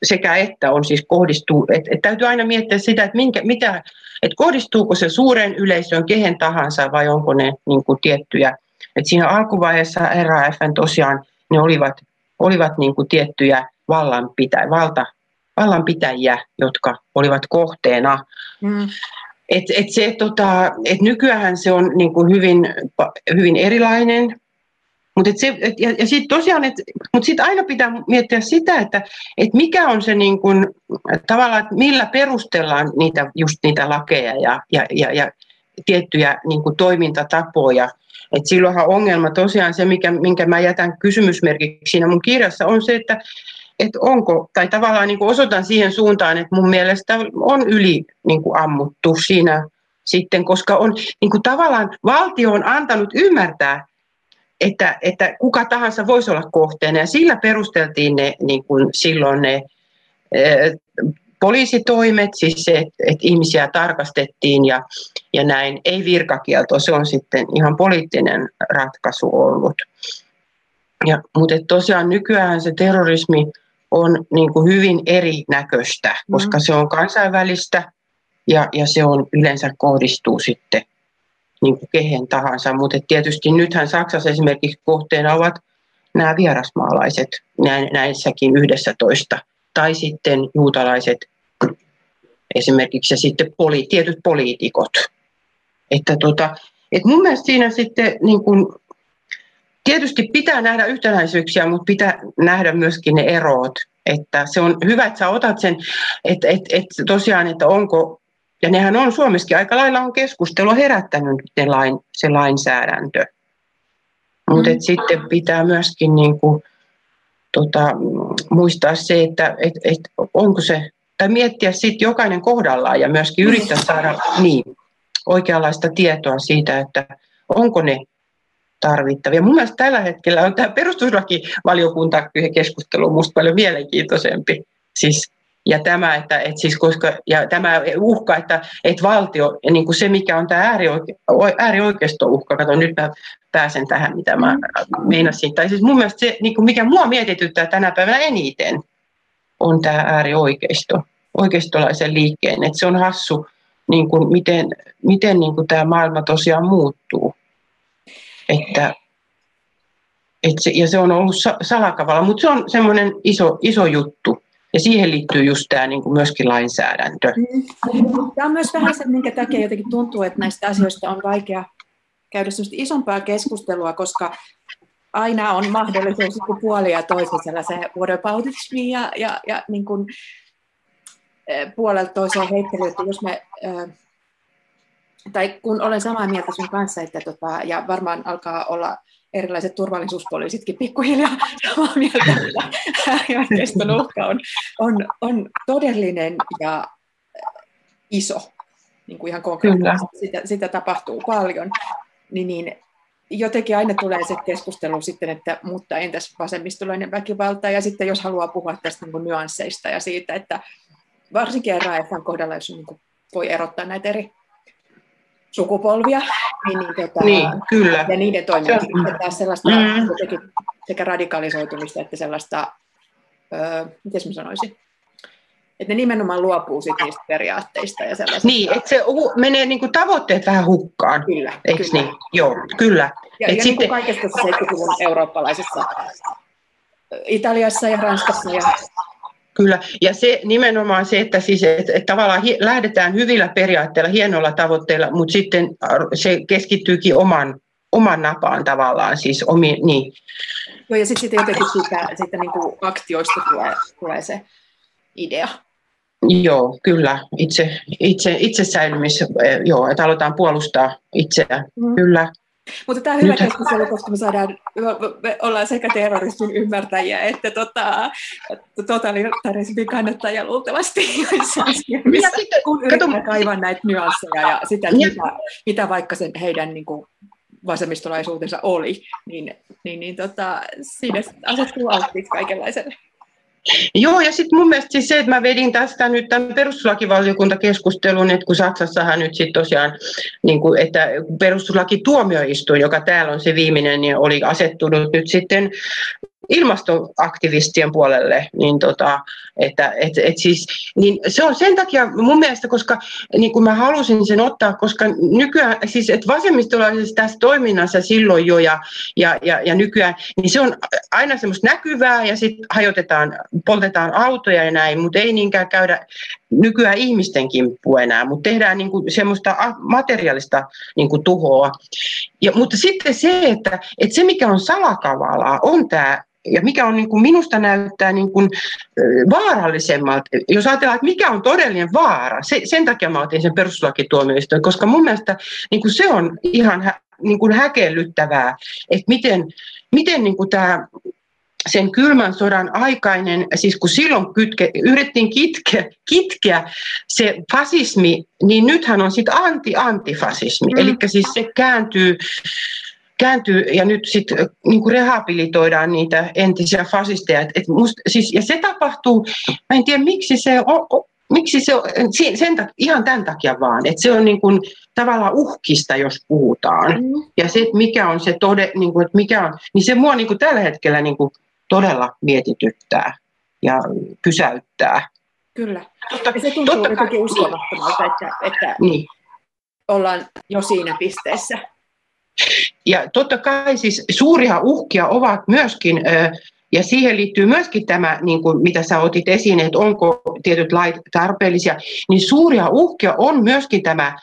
sekä että on siis kohdistuu, että et täytyy aina miettiä sitä, että minkä, mitä, että kohdistuuko se suuren yleisön kehen tahansa vai onko ne niin kuin tiettyjä et siinä alkuvaiheessa RAFn tosiaan ne olivat, olivat niin kuin tiettyjä vallanpitä, valta, vallanpitäjiä, jotka olivat kohteena. Mm. Et, et se, tota, et nykyään se on niin kuin hyvin, hyvin erilainen, mutta se, et, ja, ja sitten tosiaan, et, mut sit aina pitää miettiä sitä, että et mikä on se niin kun, tavallaan, että millä perustellaan niitä, just niitä lakeja ja, ja, ja, ja tiettyjä niin kun toimintatapoja. Et silloinhan ongelma tosiaan se, mikä, minkä mä jätän kysymysmerkiksi siinä mun kirjassa, on se, että et onko, tai tavallaan niin osoitan siihen suuntaan, että mun mielestä on yli niin ammuttu siinä sitten, koska on niin kuin tavallaan valtio on antanut ymmärtää, että, että kuka tahansa voisi olla kohteena, ja sillä perusteltiin ne niin kuin silloin ne poliisitoimet, siis se, että, että ihmisiä tarkastettiin ja, ja näin, ei virkakielto, se on sitten ihan poliittinen ratkaisu ollut. Ja, mutta tosiaan nykyään se terrorismi on niin kuin hyvin erinäköistä, mm. koska se on kansainvälistä ja, ja se on yleensä kohdistuu sitten niin kuin kehen tahansa. Mutta tietysti nythän Saksassa esimerkiksi kohteena ovat nämä vierasmaalaiset näissäkin yhdessä toista tai sitten juutalaiset esimerkiksi ja sitten poli, tietyt poliitikot. Että tota, et mun mielestä siinä sitten niin kun, tietysti pitää nähdä yhtenäisyyksiä, mutta pitää nähdä myöskin ne erot. Että se on hyvä, että sä otat sen, että et, et tosiaan, että onko, ja nehän on Suomessakin aika lailla on keskustelua herättänyt ne lain, se lainsäädäntö. Mutta mm. sitten pitää myöskin niin kuin, tota, muistaa se, että et, et, onko se, tai miettiä sitten jokainen kohdallaan ja myöskin yrittää saada niin, oikeanlaista tietoa siitä, että onko ne tarvittavia. Mun mielestä tällä hetkellä on tämä perustuslakivaliokunta keskustelu musta paljon mielenkiintoisempi. Siis, ja tämä, että, että siis koska, ja tämä uhka, että, että valtio, niin kuin se mikä on tämä äärioike, äärioikeisto-uhka, kato nyt mä pääsen tähän, mitä mä meinasin. Tai siis mun mielestä se, niin kuin mikä mua mietityttää tänä päivänä eniten, on tämä äärioikeisto, oikeistolaisen liikkeen. Että se on hassu, niin kuin miten, miten niin kuin tämä maailma tosiaan muuttuu. Että, et se, ja se on ollut salakavalla, mutta se on semmoinen iso, iso juttu. Ja siihen liittyy just tämä niin kuin myöskin lainsäädäntö. Tämä on myös vähän se, minkä takia jotenkin tuntuu, että näistä asioista on vaikea käydä isompaa keskustelua, koska aina on mahdollisuus puolia ja toisen sellaiseen what about ja, ja, ja niin kuin, puolelta toiseen heittelyyn, että jos me, tai kun olen samaa mieltä sun kanssa, että tota, ja varmaan alkaa olla erilaiset turvallisuuspoliisitkin pikkuhiljaa (laughs) samaa mieltä, että äärioikeiston uhka on, on, on todellinen ja iso, niin kuin ihan konkreettisesti, sitä, sitä tapahtuu paljon, niin, niin jotenkin aina tulee se keskustelu sitten, että mutta entäs vasemmistolainen väkivalta, ja sitten jos haluaa puhua tästä niin nyansseista ja siitä, että varsinkin RAFn kohdalla, jos niin voi erottaa näitä eri sukupolvia, niin, niin, tota, niin kyllä. ja niiden toimintaa taas sellaista mm. sekä radikalisoitumista että sellaista, öö, miten mä sanoisin, että ne nimenomaan luopuu sit niistä periaatteista ja sellaisista. Niin, että se menee niin kuin tavoitteet vähän hukkaan. Kyllä. Eikö kyllä. niin? Joo, kyllä. Ja, et ja sitten... niin kuin kaikessa 70-luvun eurooppalaisessa Italiassa ja Ranskassa ja Kyllä, ja se nimenomaan se, että, siis, että, että tavallaan hi, lähdetään hyvillä periaatteilla, hienoilla tavoitteilla, mutta sitten se keskittyykin oman, oman napaan tavallaan, siis omi, niin. Joo, ja sitten sit jotenkin siitä, siitä niin kuin aktioista tulee, tulee se idea. Joo, kyllä. Itse, itse, itse säilymis, joo, että aletaan puolustaa itseään, mm. kyllä. Mutta tämä on hyvä keskustelu, koska me saadaan, me ollaan sekä terrorismin ymmärtäjiä että tota, totalitarismin kannattajia luultavasti (laughs) ja sitten, kun yritetään kaivaa näitä nyansseja ja sitä, ja, mitä, mitä vaikka sen heidän niin kuin, vasemmistolaisuutensa oli, niin, niin, niin tota, siinä asettuu alttiiksi kaikenlaiselle. Joo, ja sitten mun mielestä siis se, että mä vedin tästä nyt tämän perustuslakivaliokuntakeskustelun, että kun Saksassahan nyt sitten tosiaan, niin kuin, että perustuslakituomioistuin, joka täällä on se viimeinen, niin oli asettunut nyt sitten ilmastoaktivistien puolelle, niin, tota, että, et, et siis, niin se on sen takia mun mielestä, koska niin kuin mä halusin sen ottaa, koska nykyään, siis että vasemmistolaisessa tässä toiminnassa silloin jo ja, ja, ja, ja nykyään, niin se on aina semmoista näkyvää ja sitten hajotetaan, poltetaan autoja ja näin, mutta ei niinkään käydä nykyään ihmisten kimppu enää, mutta tehdään niin kuin semmoista materiaalista niin kuin tuhoa. Ja, mutta sitten se, että, että se mikä on salakavalaa, on tämä ja mikä on niin kuin minusta näyttää niin kuin vaarallisemmalta, jos ajatellaan, että mikä on todellinen vaara, se, sen takia mä otin sen perustuslakituomioistuin, koska mun mielestä niin kuin se on ihan hä, niin kuin häkellyttävää, että miten, miten niin kuin tämä sen kylmän sodan aikainen, siis kun silloin kytke, yritettiin kitkeä, kitkeä se fasismi, niin nythän on sitten anti-antifasismi. Mm. Eli siis se kääntyy kääntyy ja nyt sitten niin rehabilitoidaan niitä entisiä fasisteja. Et, et must, siis, ja se tapahtuu, mä en tiedä miksi se on, miksi se on, sen takia, ihan tämän takia vaan, että se on niin kuin tavallaan uhkista, jos puhutaan. Mm. Ja se, että mikä on se tode, niin kuin, että mikä on, niin se mua niin kuin tällä hetkellä niin kuin todella mietityttää ja pysäyttää. Kyllä. Totta, ja se tuntuu totta jotenkin uskomattomalta, että, että niin. ollaan jo siinä pisteessä. Ja totta kai siis suuria uhkia ovat myöskin, ja siihen liittyy myöskin tämä, niin kuin mitä sä otit esiin, että onko tietyt lait tarpeellisia, niin suuria uhkia on myöskin tämä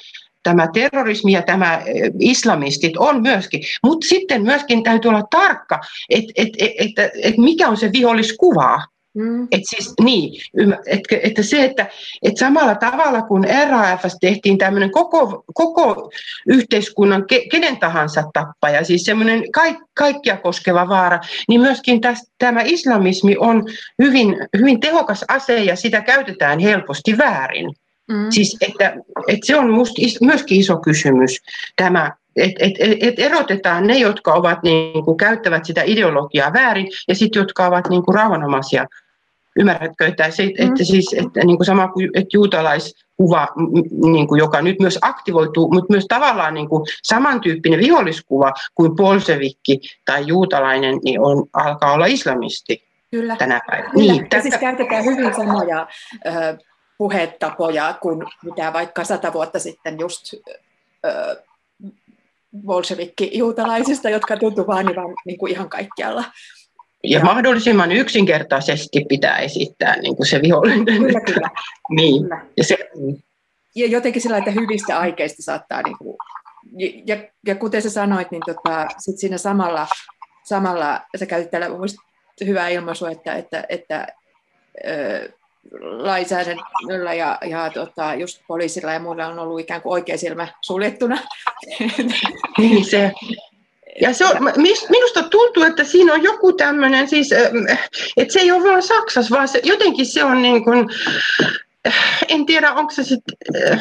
tämä terrorismi ja tämä islamistit on myöskin. Mutta sitten myöskin täytyy olla tarkka, että et, et, et, et mikä on se viholliskuva. Mm. Et siis, niin, et, että se, että et samalla tavalla kuin RAF tehtiin tämmöinen koko, koko yhteiskunnan ke, kenen tahansa tappaja, siis semmoinen kaik, kaikkia koskeva vaara, niin myöskin tästä, tämä islamismi on hyvin, hyvin tehokas ase ja sitä käytetään helposti väärin. Mm. Siis, että, että se on musta is, myöskin iso kysymys, tämä että et, et erotetaan ne, jotka ovat, niin kuin, käyttävät sitä ideologiaa väärin, ja sitten jotka ovat niin kuin, rauhanomaisia Ymmärrätkö, että, se, että, mm. siis, että niin kuin sama kuin että juutalaiskuva, niin kuin, joka nyt myös aktivoituu, mutta myös tavallaan niin kuin samantyyppinen viholliskuva kuin polsevikki tai juutalainen, niin on, alkaa olla islamisti Kyllä. tänä päivänä. Kyllä. Niin, ja siis käytetään hyvin samoja puhetapoja kuin mitä vaikka sata vuotta sitten just bolshevikki-juutalaisista, jotka tuntuvat vain niin kuin ihan kaikkialla. Ja, ja mahdollisimman yksinkertaisesti pitää esittää niin kuin se vihollinen. Kyllä, kyllä. (laughs) niin. Kyllä. Ja, se, ja jotenkin sillä että hyvistä aikeista saattaa niin kuin ja, ja kuten sä sanoit, niin tota, sit siinä samalla, samalla sä käytit täällä hyvää ilmaisua, että, että, että ö, lainsäädännöllä ja, ja tota, just poliisilla ja muilla on ollut ikään kuin oikea silmä suljettuna. (laughs) Niin se. Ja se on, minusta tuntuu, että siinä on joku tämmöinen, siis, että se ei ole vain Saksassa, vaan se, jotenkin se on niin kuin, en tiedä, onko se sitten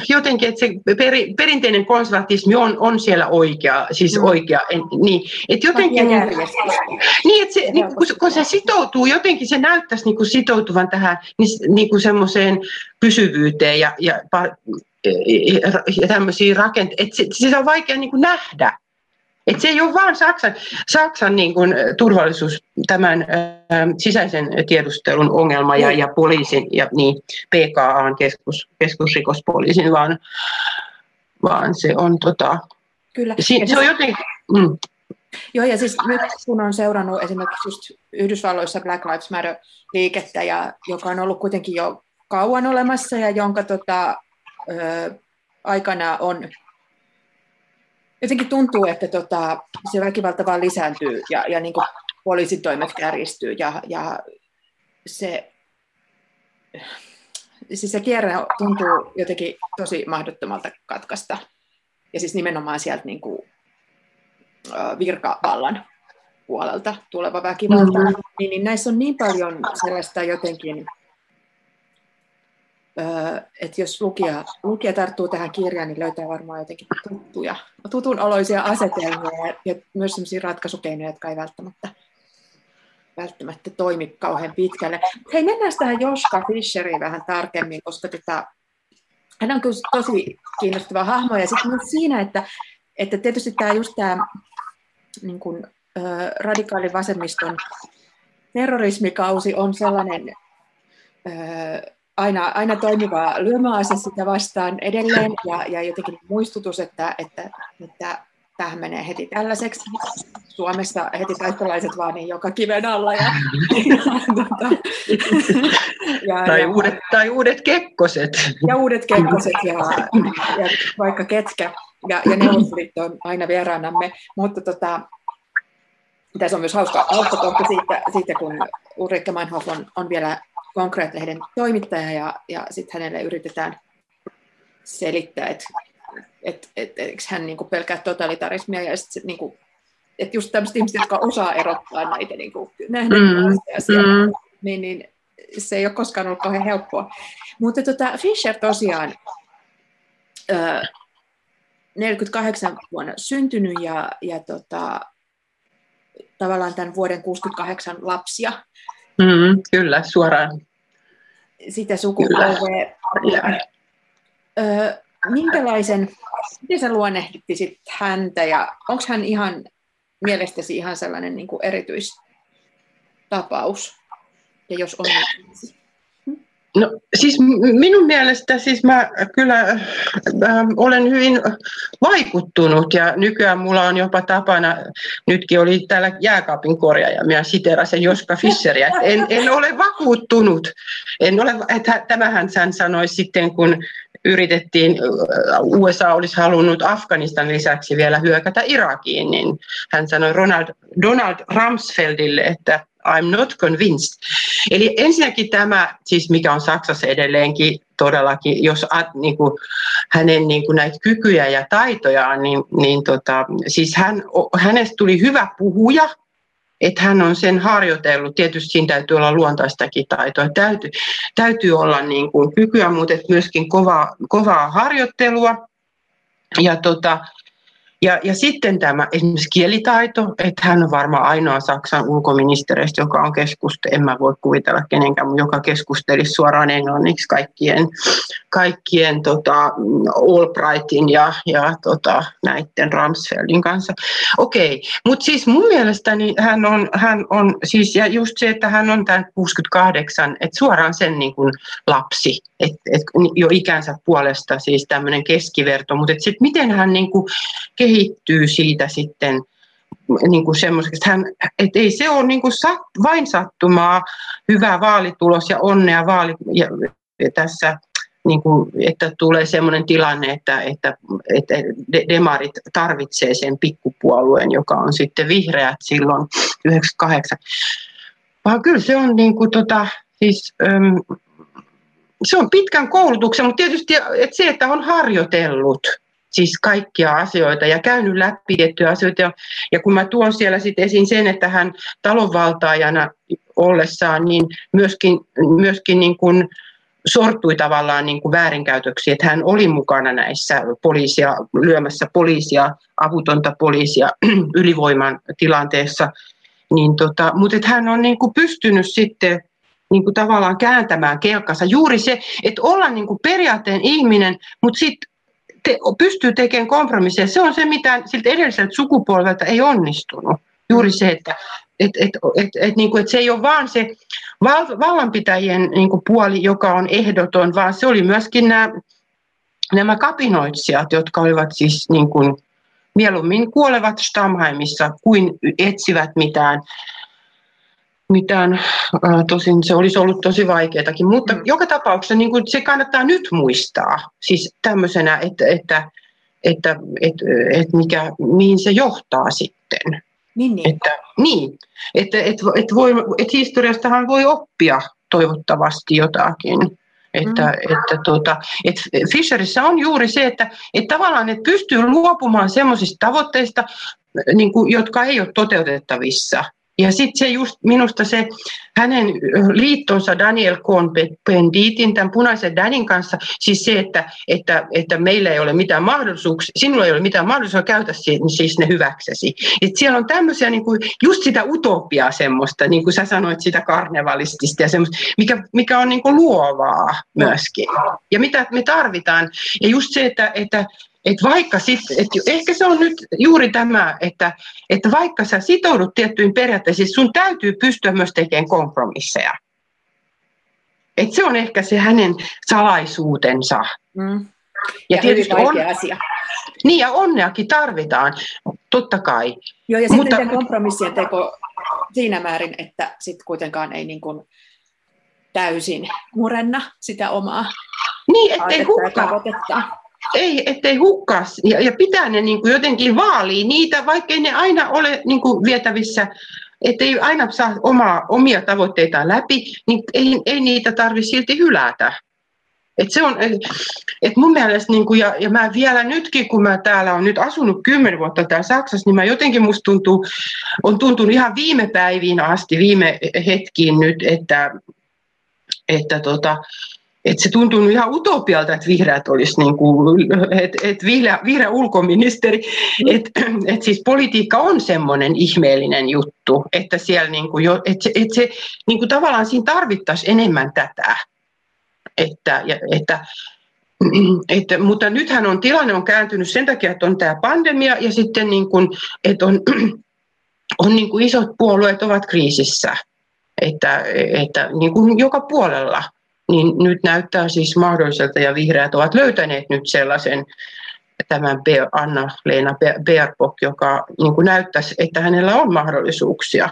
jotenkin, että se peri, perinteinen konservatismi on, on siellä oikea, siis mm. oikea, en, niin, että jotenkin, niin, että se, niin, kun, kun se sitoutuu, jotenkin se näyttäisi niin kuin sitoutuvan tähän niin, niin kuin semmoiseen pysyvyyteen ja, ja, ja, ja tämmöisiin rakenteisiin, että se, se on vaikea niin kuin nähdä, et se ei ole vain Saksan, Saksan niin kuin, turvallisuus, tämän ä, sisäisen tiedustelun ongelma ja, ja poliisin ja niin, PKA, keskus, keskusrikospoliisin, vaan, vaan se on, tota, Kyllä. Si, se on jotenkin... Mm. Joo, ja siis nyt kun on seurannut esimerkiksi just Yhdysvalloissa Black Lives Matter-liikettä, ja, joka on ollut kuitenkin jo kauan olemassa ja jonka tota, ö, aikana on jotenkin tuntuu, että tota, se väkivalta vaan lisääntyy ja, ja niin poliisin toimet kärjistyy ja, ja se, siis se kierre tuntuu jotenkin tosi mahdottomalta katkaista. Ja siis nimenomaan sieltä niin kuin, virkavallan puolelta tuleva väkivalta, mm-hmm. niin, niin näissä on niin paljon sellaista jotenkin että jos lukija, lukija tarttuu tähän kirjaan, niin löytää varmaan jotenkin tuttuja, tutun oloisia asetelmia ja, ja myös sellaisia ratkaisukeinoja, jotka ei välttämättä, välttämättä toimi kauhean pitkälle. Hei, mennään tähän Joska Fischeriin vähän tarkemmin, koska tota, hän on kyllä tosi kiinnostava hahmo ja sitten myös siinä, että, että tietysti tämä just tämä niin kuin, radikaali vasemmiston terrorismikausi on sellainen aina, aina toimiva lyömäase sitä vastaan edelleen ja, ja jotenkin muistutus, että, että, että tähän menee heti tällaiseksi. Suomessa heti taistolaiset vaan niin joka kiven alla. Ja, ja, (laughs) ja, tai, ja, uudet, tai uudet kekkoset. Ja uudet kekkoset ja, ja vaikka ketkä. Ja, ja Neuvostoliitto on aina vieraanamme. Mutta tota, tässä on myös hauska, hauska siitä, siitä, kun Ulrike Meinhof on, on vielä Konkreet-lehden toimittaja ja, ja sitten hänelle yritetään selittää, että et, et, et, hän niinku pelkää totalitarismia ja sitten niinku, että just tämmöiset ihmiset, jotka osaa erottaa näitä niinku, nähneitä mm, asioita, mm. niin, niin se ei ole koskaan ollut kauhean helppoa. Mutta tota, Fischer tosiaan ö, 48 vuonna syntynyt ja, ja tota, tavallaan tämän vuoden 68 lapsia. Mm, kyllä, suoraan. Sitä sukupolvea. Öö, minkälaisen, miten sä luonnehditit häntä ja onko hän ihan mielestäsi ihan sellainen niin kuin erityistapaus? Ja jos on, niin No siis minun mielestä siis mä kyllä äh, olen hyvin vaikuttunut ja nykyään mulla on jopa tapana, nytkin oli täällä jääkaapin korjaaja, minä siterasin Joska Fischeria, en, en ole vakuuttunut, en ole, että tämähän hän sanoi sitten kun yritettiin, äh, USA olisi halunnut Afganistan lisäksi vielä hyökätä Irakiin, niin hän sanoi Ronald, Donald Rumsfeldille, että I'm not convinced. Eli ensinnäkin tämä, siis mikä on Saksassa edelleenkin todellakin, jos niin kuin, hänen niin kuin näitä kykyjä ja taitojaan, niin, niin tota, siis hän, hänestä tuli hyvä puhuja, että hän on sen harjoitellut. Tietysti siinä täytyy olla luontaistakin taitoa. Täytyy, täytyy olla niin kuin kykyä, mutta myöskin kovaa, kovaa harjoittelua. Ja tota, ja, ja sitten tämä esimerkiksi kielitaito, että hän on varmaan ainoa Saksan ulkoministeristä, joka on keskustellut, en mä voi kuvitella kenenkään, joka keskusteli suoraan englanniksi kaikkien, kaikkien tota, Albrightin ja, ja tota, näiden Ramsfeldin kanssa. Okei, okay. mutta siis mun mielestäni hän on, hän on siis, ja just se, että hän on tämän 68, että suoraan sen niin kuin lapsi, että et jo ikänsä puolesta siis tämmöinen keskiverto, mutta sitten miten hän niin kuin kehittyy siitä sitten niin kuin semmoiseksi, että, hän, että ei se ole niin kuin sat, vain sattumaa, hyvä vaalitulos ja onnea vaali, ja tässä niin kuin, että tulee sellainen tilanne, että, että, että demarit tarvitsee sen pikkupuolueen, joka on sitten vihreät silloin 98. Vaan kyllä se on niin kuin, tota, siis, äm, se on pitkän koulutuksen, mutta tietysti että se, että on harjoitellut siis kaikkia asioita ja käynyt läpi tiettyjä asioita. Ja, kun mä tuon siellä sitten esiin sen, että hän talonvaltaajana ollessaan, niin myöskin, myöskin niin kuin sortui tavallaan niin kuin väärinkäytöksiin, että hän oli mukana näissä poliisia, lyömässä poliisia, avutonta poliisia (clears throat) ylivoiman tilanteessa. Niin tota, mutta että hän on niin kuin pystynyt sitten niin kuin tavallaan kääntämään kelkansa. Juuri se, että olla niin kuin periaatteen ihminen, mutta sitten te, pystyy tekemään kompromisseja. Se on se, mitä siltä edelliseltä sukupolvelta ei onnistunut. Juuri se, että et, et, et, et, niin kuin, että se ei ole vaan se val, vallanpitäjien niin kuin puoli, joka on ehdoton, vaan se oli myöskin nämä, nämä kapinoitsijat, jotka olivat siis niin kuin, mieluummin kuolevat Stamheimissa kuin etsivät mitään mitään, tosin se olisi ollut tosi vaikeatakin, mutta mm. joka tapauksessa niin kuin se kannattaa nyt muistaa, siis tämmöisenä, että, että, että, että, että mikä, mihin se johtaa sitten. Niin, niin. Että, niin, että, että, että, voi, että historiastahan voi oppia toivottavasti jotakin. Että, mm. että, tuota, että Fisherissa on juuri se, että, että tavallaan että pystyy luopumaan sellaisista tavoitteista, niin kuin, jotka ei ole toteutettavissa. Ja sitten se just minusta se hänen liittonsa Daniel Cohn-Benditin, tämän punaisen Danin kanssa, siis se, että, että, että meillä ei ole mitään mahdollisuuksia, sinulla ei ole mitään mahdollisuuksia käytä siis ne hyväksesi. Et siellä on tämmöisiä niin kuin, just sitä utopiaa semmoista, niin kuin sä sanoit sitä karnevalistista ja semmoista, mikä, mikä on niin kuin luovaa myöskin. Ja mitä me tarvitaan. Ja just se, että, että et vaikka sit, et ehkä se on nyt juuri tämä, että, että vaikka sä sitoudut tiettyihin periaatteisiin, sun täytyy pystyä myös tekemään kompromisseja. Et se on ehkä se hänen salaisuutensa. Mm. Ja, ja tietysti on, asia. Niin ja onneakin tarvitaan, totta kai. Joo ja Mutta, sitten kompromissien teko siinä määrin, että sitten kuitenkaan ei niin kuin täysin murenna sitä omaa niin, ettei hukkaa ei, ettei hukkaa ja, ja pitää ne niin kuin jotenkin vaalia niitä, vaikkei ne aina ole niin kuin vietävissä, ettei aina saa omaa, omia tavoitteitaan läpi, niin ei, ei niitä tarvitse silti hylätä. Et se on, et mun mielestä, niin kuin, ja, ja mä vielä nytkin, kun mä täällä on nyt asunut kymmenen vuotta täällä Saksassa, niin mä jotenkin musta tuntuu, on tuntunut ihan viime päiviin asti, viime hetkiin nyt, että, että tota, et se tuntuu ihan utopialta, että vihreät olisi niin kuin, että et vihreä, vihreä ulkoministeri, mm. että et siis politiikka on semmoinen ihmeellinen juttu, että siellä niin kuin jo, että se, et se niin kuin tavallaan siinä tarvittaisiin enemmän tätä, että, että että, mutta nythän on tilanne on kääntynyt sen takia, että on tämä pandemia ja sitten niin kuin, että on, on niin kuin isot puolueet ovat kriisissä, että, että niin kuin joka puolella – niin nyt näyttää siis mahdolliselta ja vihreät ovat löytäneet nyt sellaisen tämän Anna-Leena Baerbock, joka niin kuin näyttäisi, että hänellä on mahdollisuuksia.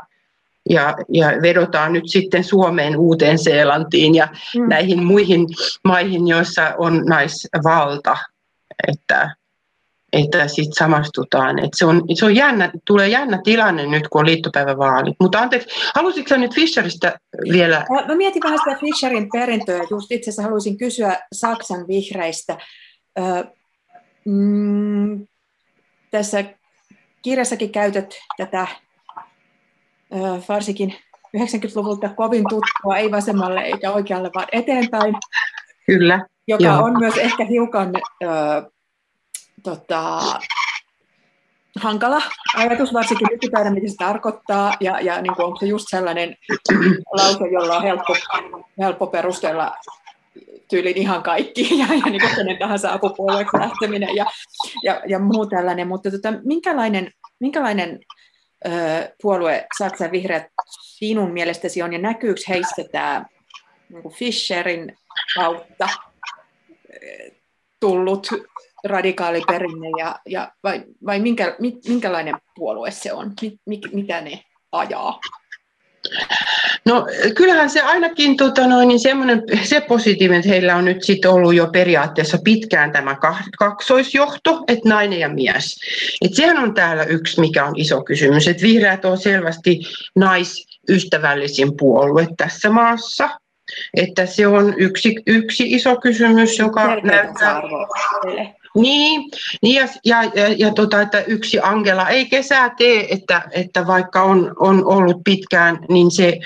Ja, ja vedotaan nyt sitten Suomeen, Uuteen Seelantiin ja mm. näihin muihin maihin, joissa on naisvalta. Että, että sitten samastutaan. Et se on, se on jännä, tulee jännä tilanne nyt, kun on liittopäivävaalit. Mutta anteeksi, halusitko nyt Fischeristä vielä? Mä mietin vähän sitä Fischerin perintöä. Just itse asiassa haluaisin kysyä Saksan vihreistä. Ö, mm, tässä kirjassakin käytät tätä ö, varsinkin 90-luvulta kovin tuttua, ei vasemmalle eikä oikealle, vaan eteenpäin. Kyllä. Joka Joo. on myös ehkä hiukan ö, tota, hankala ajatus, varsinkin nykypäivänä, mitä se tarkoittaa, ja, ja niin kuin, onko se just sellainen lause, jolla on helppo, helppo perustella tyylin ihan kaikki, (laughs) ja, ja niin kuin kenen tahansa apupuolueeksi lähteminen ja, ja, ja muu tällainen, mutta tota, minkälainen, minkälainen ö, puolue Saksan vihreät sinun mielestäsi on, ja näkyykö heissä tämä niin Fischerin kautta tullut radikaali perinne ja, ja vai, vai minkä, minkälainen puolue se on? Mit, mitä ne ajaa? No kyllähän se ainakin tota noin, niin semmoinen, se positiivinen, että heillä on nyt sit ollut jo periaatteessa pitkään tämä kaksoisjohto, että nainen ja mies. Et sehän on täällä yksi, mikä on iso kysymys, että vihreät on selvästi naisystävällisin puolue tässä maassa. Että se on yksi, yksi iso kysymys, joka näyttää... niin ja, ja, ja, ja tota, että yksi Angela ei kesää tee, että, että vaikka on, on ollut pitkään, niin se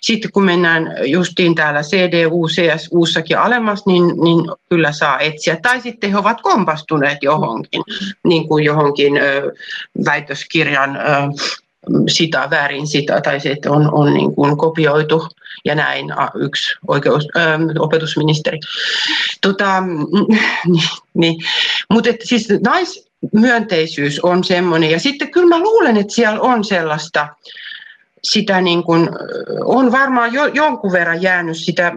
sitten kun mennään justiin täällä CDU, CSUssakin alemmas, niin, niin kyllä saa etsiä. Tai sitten he ovat kompastuneet johonkin, niin kuin johonkin ö, väitöskirjan ö, sitä väärin sitä, tai se, että on, on niin kuin kopioitu ja näin yksi oikeus, ö, opetusministeri. Tota, (laughs) niin, niin. Mutta siis naismyönteisyys on semmoinen, ja sitten kyllä mä luulen, että siellä on sellaista, sitä niin kuin, on varmaan jo, jonkun verran jäänyt sitä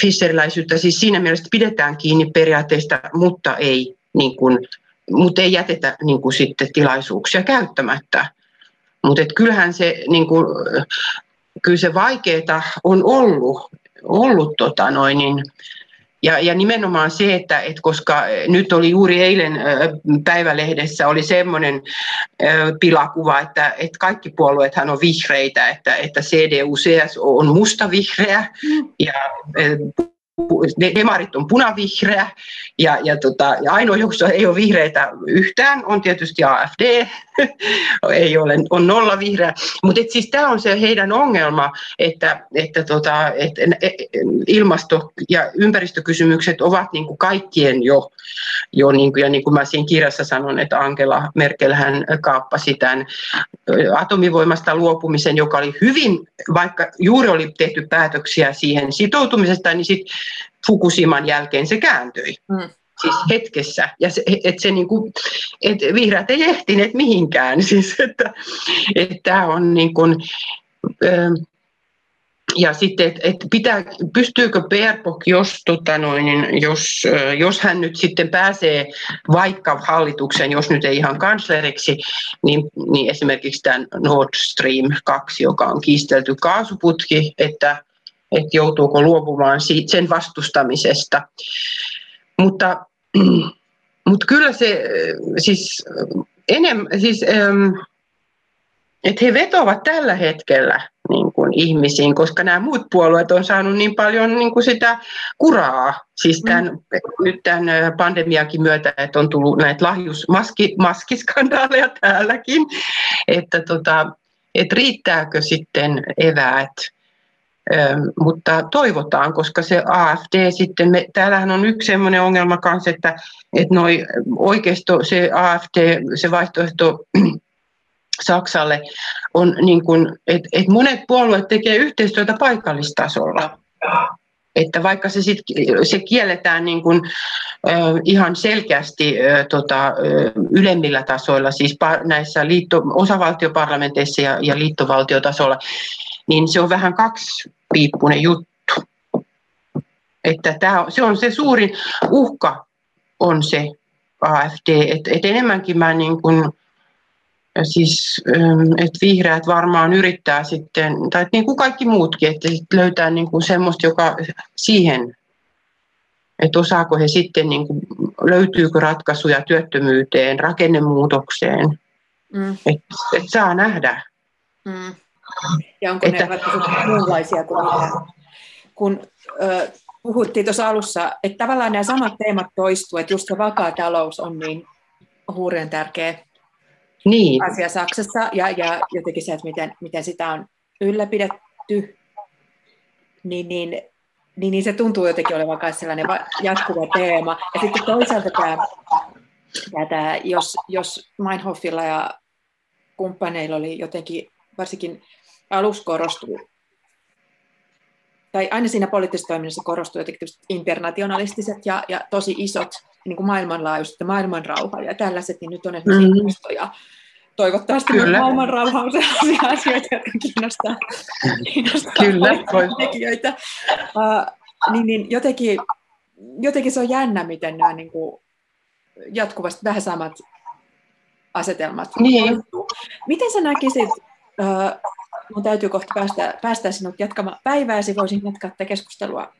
fisseriläisyyttä, siis siinä mielessä pidetään kiinni periaatteista, mutta ei, niin kuin, mutta ei jätetä niin kuin sitten tilaisuuksia käyttämättä. Mutta kyllähän se, niin kuin, kyllä se vaikeaa on ollut, ollut tota noin, niin, ja, ja nimenomaan se, että, että koska nyt oli juuri eilen päivälehdessä oli semmoinen pilakuva, että, että kaikki puolueethan on vihreitä, että, että CDU-CS on mustavihreä mm. ja demarit on punavihreä ja, ja, tota, ja ainoa, jossa ei ole vihreitä yhtään, on tietysti AFD, (laughs) ei ole, on nolla vihreä. Mutta siis tämä on se heidän ongelma, että, että tota, et, et, ilmasto- ja ympäristökysymykset ovat niin kuin kaikkien jo, jo niin kuin, ja niin kuin mä siinä kirjassa sanon, että Angela Merkel hän kaappasi tämän atomivoimasta luopumisen, joka oli hyvin, vaikka juuri oli tehty päätöksiä siihen sitoutumisesta, niin sitten Fukushiman jälkeen se kääntyi. Mm. Siis hetkessä. Ja se, et se niinku, et vihreät ei ehtineet mihinkään. (laughs) Siis, että, että tämä on niin kuin, ja sitten, että et pitää, pystyykö Baerbock, jos, tota noin, niin jos, jos hän nyt sitten pääsee vaikka hallitukseen, jos nyt ei ihan kansleriksi, niin, niin esimerkiksi tämän Nord Stream 2, joka on kiistelty kaasuputki, että, että joutuuko luopumaan siitä, sen vastustamisesta. Mutta, (clears throat) mutta kyllä se siis, enemmän, siis että he vetovat tällä hetkellä niin kuin ihmisiin, koska nämä muut puolueet on saanut niin paljon niin kuin sitä kuraa, siis tämän, mm. nyt tämän pandemiakin myötä, että on tullut näitä lahjusmaskiskandaaleja (laughs) täälläkin, että, tota, että riittääkö sitten eväät? Mutta toivotaan, koska se AFD sitten, me, täällähän on yksi sellainen ongelma kanssa, että, että noi oikeisto, se AFD, se vaihtoehto Saksalle on niin kuin, että, että monet puolueet tekee yhteistyötä paikallistasolla. Että vaikka se, sit, se kielletään niin kuin, äh, ihan selkeästi äh, tota, äh, ylemmillä tasoilla, siis pa, näissä liitto, osavaltioparlamenteissa ja, ja liittovaltiotasolla, niin se on vähän kaksipiippunen juttu. Että tämä, se on se suurin uhka on se AFD, että et enemmänkin mä niin kuin, siis, että vihreät varmaan yrittää sitten, tai niin kuin kaikki muutkin, että löytää niin kuin semmoista, joka siihen, että osaako he sitten, niin kuin, löytyykö ratkaisuja työttömyyteen, rakennemuutokseen, mm. että et saa nähdä. Mm. Ja onko että, ne ratkaisut muunlaisia kuin mitä? Kun ö, puhuttiin tuossa alussa, että tavallaan nämä samat teemat toistuu, että just se vakaa talous on niin huurien tärkeä niin. asia Saksassa ja, ja jotenkin se, että miten, miten sitä on ylläpidetty, niin, niin, niin, niin se tuntuu jotenkin olevan myös sellainen jatkuva teema. Ja sitten toisaalta tämä, tämä, tämä jos, jos Meinhofilla ja kumppaneilla oli jotenkin, varsinkin aluksi korostuu, tai aina siinä poliittisessa toiminnassa korostuu jotenkin internationalistiset ja, ja tosi isot niin kuin maailmanlaajuiset ja maailmanrauha ja tällaiset, niin nyt on esimerkiksi mm. ilmasto ja toivottavasti Kyllä. maailmanrauha on sellaisia asioita, jotka kiinnostaa, kiinnostaa Kyllä, tekijöitä. Uh, niin, niin jotenkin, jotenkin se on jännä, miten nämä niin kuin, jatkuvasti vähän samat asetelmat. Niin. Miten sä näkisit, uh, mun täytyy kohta päästä, päästä sinut jatkamaan päivääsi. Voisin jatkaa tätä keskustelua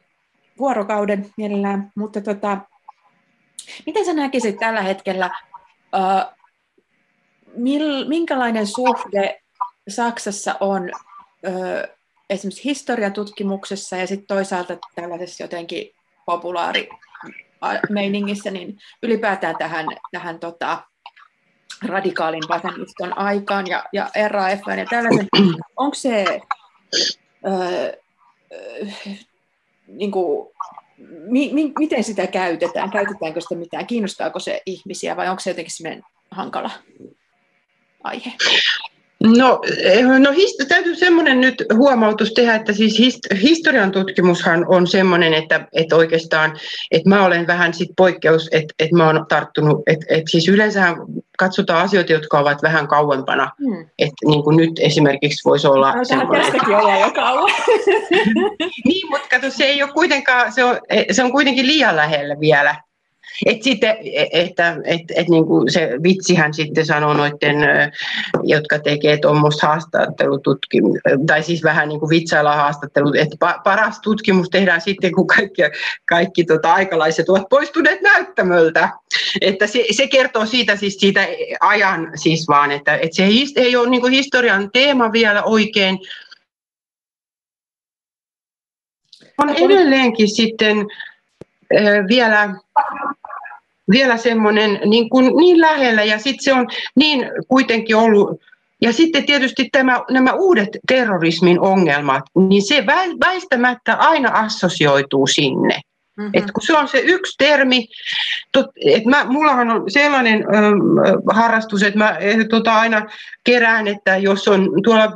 vuorokauden mielellään, mutta tota, miten sä näkisit tällä hetkellä, uh, mil, minkälainen suhde Saksassa on uh, esimerkiksi historiatutkimuksessa ja sitten toisaalta tällaisessa jotenkin populaari meiningissä, niin ylipäätään tähän, tähän tota, radikaalin vasemmiston aikaan ja, ja RAF ja tällaisen, onko se öö, niin kuin, mi, mi, miten sitä käytetään? Käytetäänkö sitä mitään? Kiinnostaako se ihmisiä vai onko se jotenkin hankala aihe? No, eh, no hist- täytyy semmoinen nyt huomautus tehdä, että siis hist- historian tutkimushan on semmoinen, että, että oikeastaan, että mä olen vähän sit poikkeus, että, että mä oon tarttunut, että, että siis yleensähän katsotaan asioita, jotka ovat vähän kauempana, hmm. että niin kuin nyt esimerkiksi voisi olla no, semmoinen. Tästäkin ollaan jo kauan. (laughs) niin, mutta kato, se ei ole kuitenkaan, se on, se on kuitenkin liian lähellä vielä, et sitten, että et, et niin kuin se vitsihän sitten sanoo noiden, jotka tekee tuommoista haastattelututkimusta, tai siis vähän niin kuin vitsailla haastattelut, että paras tutkimus tehdään sitten, kun kaikki, kaikki tota aikalaiset ovat poistuneet näyttämöltä. Että se, se kertoo siitä, siis siitä ajan siis vaan, että, että se ei ole niin kuin historian teema vielä oikein, on edelleenkin sitten vielä vielä semmoinen niin, kuin niin lähellä ja sitten se on niin kuitenkin ollut ja sitten tietysti tämä, nämä uudet terrorismin ongelmat, niin se väistämättä aina assosioituu sinne. Mm-hmm. Et kun se on se yksi termi, tot, et mä, mullahan on sellainen ö, harrastus, että mä eh, tota, aina kerään, että jos on tuolla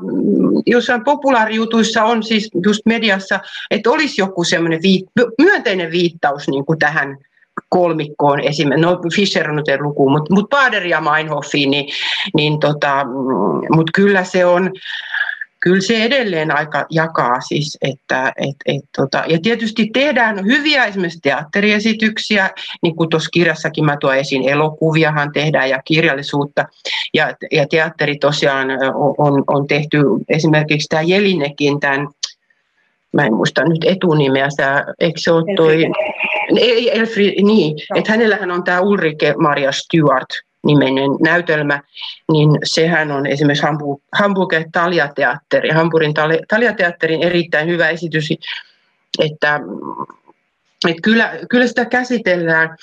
jossain populaarijutuissa on siis just mediassa, että olisi joku semmoinen viit, myönteinen viittaus niin kuin tähän kolmikkoon esimerkiksi, no Fischer on nyt luku, mutta mut Bader ja Meinhoffiin, niin, niin tota, mm, mutta kyllä se on, kyllä se edelleen aika jakaa siis, että et, et, tota, ja tietysti tehdään hyviä esimerkiksi teatteriesityksiä, niin kuin tuossa kirjassakin mä tuon esiin, elokuviahan tehdään ja kirjallisuutta, ja, ja teatteri tosiaan on, on tehty esimerkiksi tämä Jelinekin tämän mä en muista nyt etunimeä, eikö se ole toi, ei, Elfri, niin, no. että hänellähän on tämä Ulrike Maria Stewart nimenen näytelmä, niin sehän on esimerkiksi Hamburg, Hamburger Talia-teatteri, Hamburgin Talia-teatterin erittäin hyvä esitys, että, että kyllä, kyllä sitä käsitellään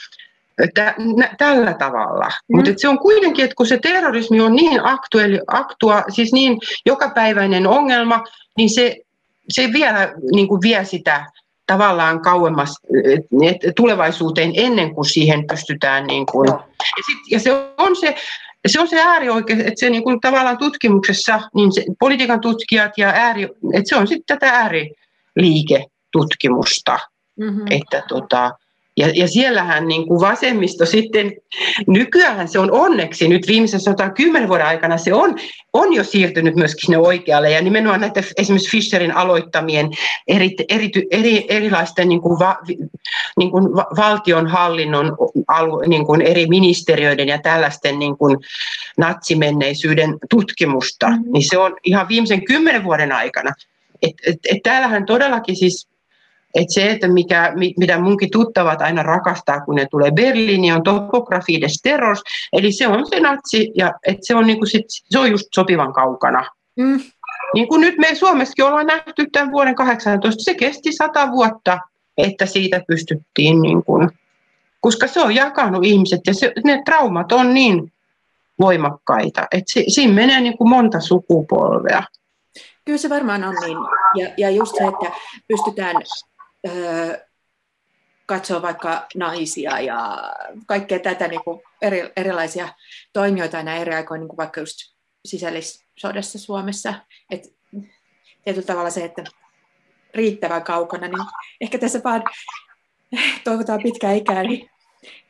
tä, nä, tällä tavalla. Mm. Mutta se on kuitenkin, että kun se terrorismi on niin aktuaali, aktua, siis niin jokapäiväinen ongelma, niin se, se vielä niin kuin vie sitä tavallaan kauemmas tulevaisuuteen ennen kuin siihen pystytään. Niin kuin. Ja, sit, ja se on se, se on se äärioikeus, että se niin kuin tavallaan tutkimuksessa, niin se, politiikan tutkijat ja ääri, että se on sitten tätä ääriliiketutkimusta. Mm-hmm. Että tota, ja, ja siellähän niin kuin vasemmisto sitten, nykyään se on onneksi nyt viimeisen 110 vuoden aikana se on, on jo siirtynyt myöskin sinne oikealle. Ja nimenomaan näitä esimerkiksi Fischerin aloittamien eri, eri, eri, erilaisten niin kuin va, niin kuin valtionhallinnon alu, niin kuin eri ministeriöiden ja tällaisten niin kuin natsimenneisyyden tutkimusta, mm-hmm. niin se on ihan viimeisen kymmenen vuoden aikana. Et, et, et täällähän todellakin siis et se, että mikä, mitä munkin tuttavat aina rakastaa, kun ne tulee Berliiniin, on topografie des terrors, eli se on se natsi, ja et se, on niinku sit, se on just sopivan kaukana. Mm. Niin kuin nyt me Suomessakin ollaan nähty tämän vuoden 18, se kesti sata vuotta, että siitä pystyttiin, niin kuin, koska se on jakanut ihmiset, ja se, ne traumat on niin voimakkaita, että si, siinä menee niin kuin monta sukupolvea. Kyllä se varmaan on niin. Ja, ja just se, että pystytään öö, katsoa vaikka naisia ja kaikkea tätä niin kuin eri, erilaisia toimijoita aina eri aikoina, niin kuin vaikka just sisällissodassa Suomessa. Et tietyllä tavalla se, että riittävän kaukana, niin ehkä tässä vaan toivotaan pitkää ikää, niin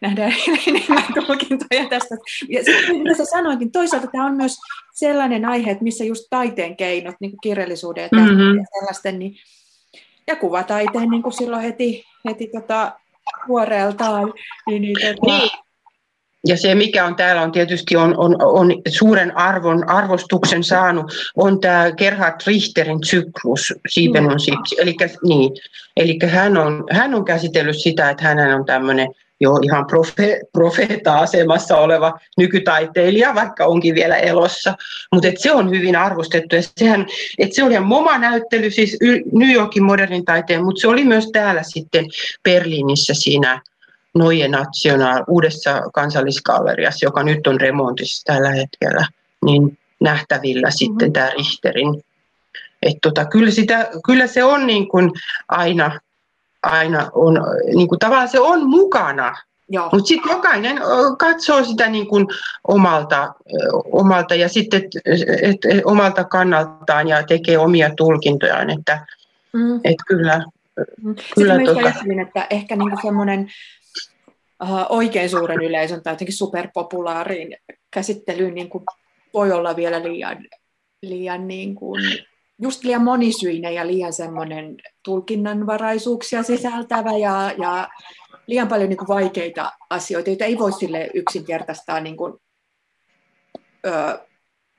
nähdään enemmän tulkintoja tästä. Ja sitten, mitä sä sanoinkin, toisaalta tämä on myös sellainen aihe, että missä just taiteen keinot, niin kuin kirjallisuuden ja, mm-hmm. ja sellaisten, niin ja kuvataiteen niin kuin silloin heti, heti tota, vuoreeltaan. Niin, niin, tota, niin. ja se, mikä on täällä on tietysti on, on, on suuren arvon, arvostuksen saanut, on tämä Gerhard Richterin syklus, Siipenun syklus. Eli, niin, eli hän, on, hän on käsitellyt sitä, että hän on tämmöinen jo ihan profe, profeeta-asemassa oleva nykytaiteilija, vaikka onkin vielä elossa. Mutta se on hyvin arvostettu. Ja sehän, et se oli MoMA-näyttely, siis New Yorkin modernin taiteen, mutta se oli myös täällä sitten Berliinissä siinä Neue National, uudessa kansallisgalleriassa, joka nyt on remontissa tällä hetkellä, niin nähtävillä mm-hmm. sitten tämä Richterin. Et tota, kyllä, sitä, kyllä se on niin kuin aina, aina on, niin kuin tavallaan se on mukana, mutta sitten jokainen katsoo sitä niin kuin omalta, omalta ja sitten et, et, omalta kannaltaan ja tekee omia tulkintojaan, että mm. et kyllä, mm. kyllä Sitten tota... ajattelin, että ehkä niin semmoinen uh, oikein suuren yleisön tai jotenkin superpopulaariin käsittelyyn niin kuin voi olla vielä liian, liian niin kuin, just liian monisyinen ja liian semmoinen tulkinnanvaraisuuksia sisältävä ja, ja liian paljon niin kuin vaikeita asioita, joita ei voi sille yksinkertaistaa niin kuin, ö,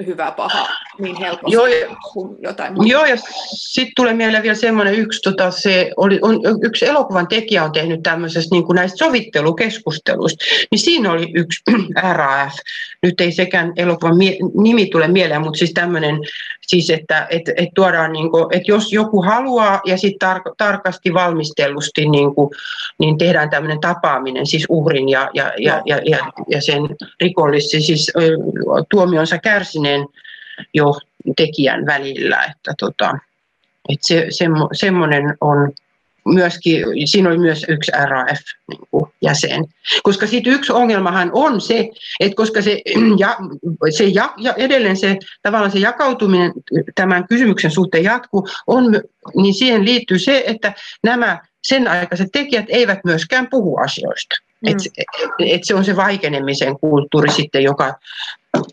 hyvä, paha niin helposti joo, kuin jotain muuta. Joo, ja sitten tulee mieleen vielä semmoinen yksi, tota, se oli, on, yksi elokuvan tekijä on tehnyt tämmöisestä niin kuin näistä sovittelukeskusteluista, niin siinä oli yksi (clears throat) RAF, nyt ei sekään elokuvan mie- nimi tule mieleen, mutta siis tämmöinen, siis että et, et tuodaan, niin kuin, että jos joku haluaa ja sitten tar- tarkasti valmistellusti niin, kuin, niin tehdään tämmöinen tapaaminen, siis uhrin ja, ja, ja, ja, ja, ja sen rikollisen, siis tuomionsa kärsineen, jo tekijän välillä. Että tota, että se, semmo, semmoinen on myöskin, siinä oli myös yksi RAF-jäsen. Niin koska sitten yksi ongelmahan on se, että koska se, (clears throat) ja, se ja, ja edelleen se, tavallaan se jakautuminen tämän kysymyksen suhteen jatkuu, on, niin siihen liittyy se, että nämä sen aikaiset tekijät eivät myöskään puhu asioista. Mm. Et, et se on se vaikenemisen kulttuuri sitten, joka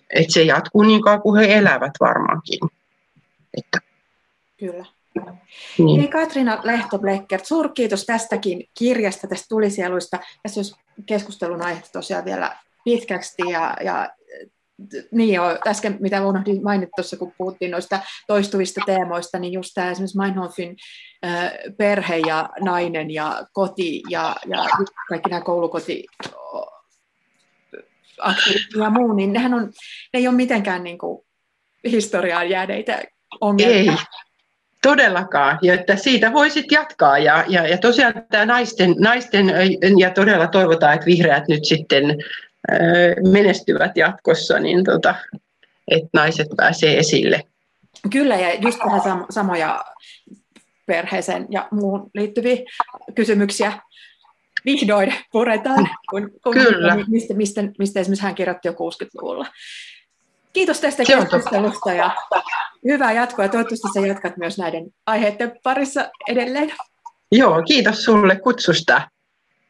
et se jatkuu niin kauan kuin he elävät varmaankin. Että. Kyllä. Niin. Eli Katriina Lehto-Bleckert, suurkiitos tästäkin kirjasta, tästä tulisieluista. Tässä olisi keskustelun aihe tosiaan vielä pitkäksi ja, ja niin joo, äsken mitä unohdin mainita tuossa, kun puhuttiin noista toistuvista teemoista, niin just tämä esimerkiksi Meinhofin äh, perhe ja nainen ja koti ja, ja kaikki nämä koulukoti ja muu, niin nehän on, ne ei ole mitenkään niin kuin, historiaan jääneitä ongelmia. Ei, todellakaan. Ja että siitä voisit jatkaa. Ja, ja, ja tosiaan tämä naisten, naisten, ja todella toivotaan, että vihreät nyt sitten menestyvät jatkossa, niin tota, että naiset pääsee esille. Kyllä, ja just tähän sam- samoja perheeseen ja muun liittyviä kysymyksiä vihdoin puretaan, kun, kun Kyllä. Mistä, mistä, mistä esimerkiksi hän kirjoitti jo 60-luvulla. Kiitos tästä keskustelusta ja hyvää jatkoa. Toivottavasti sä jatkat myös näiden aiheiden parissa edelleen. Joo, kiitos sulle kutsusta.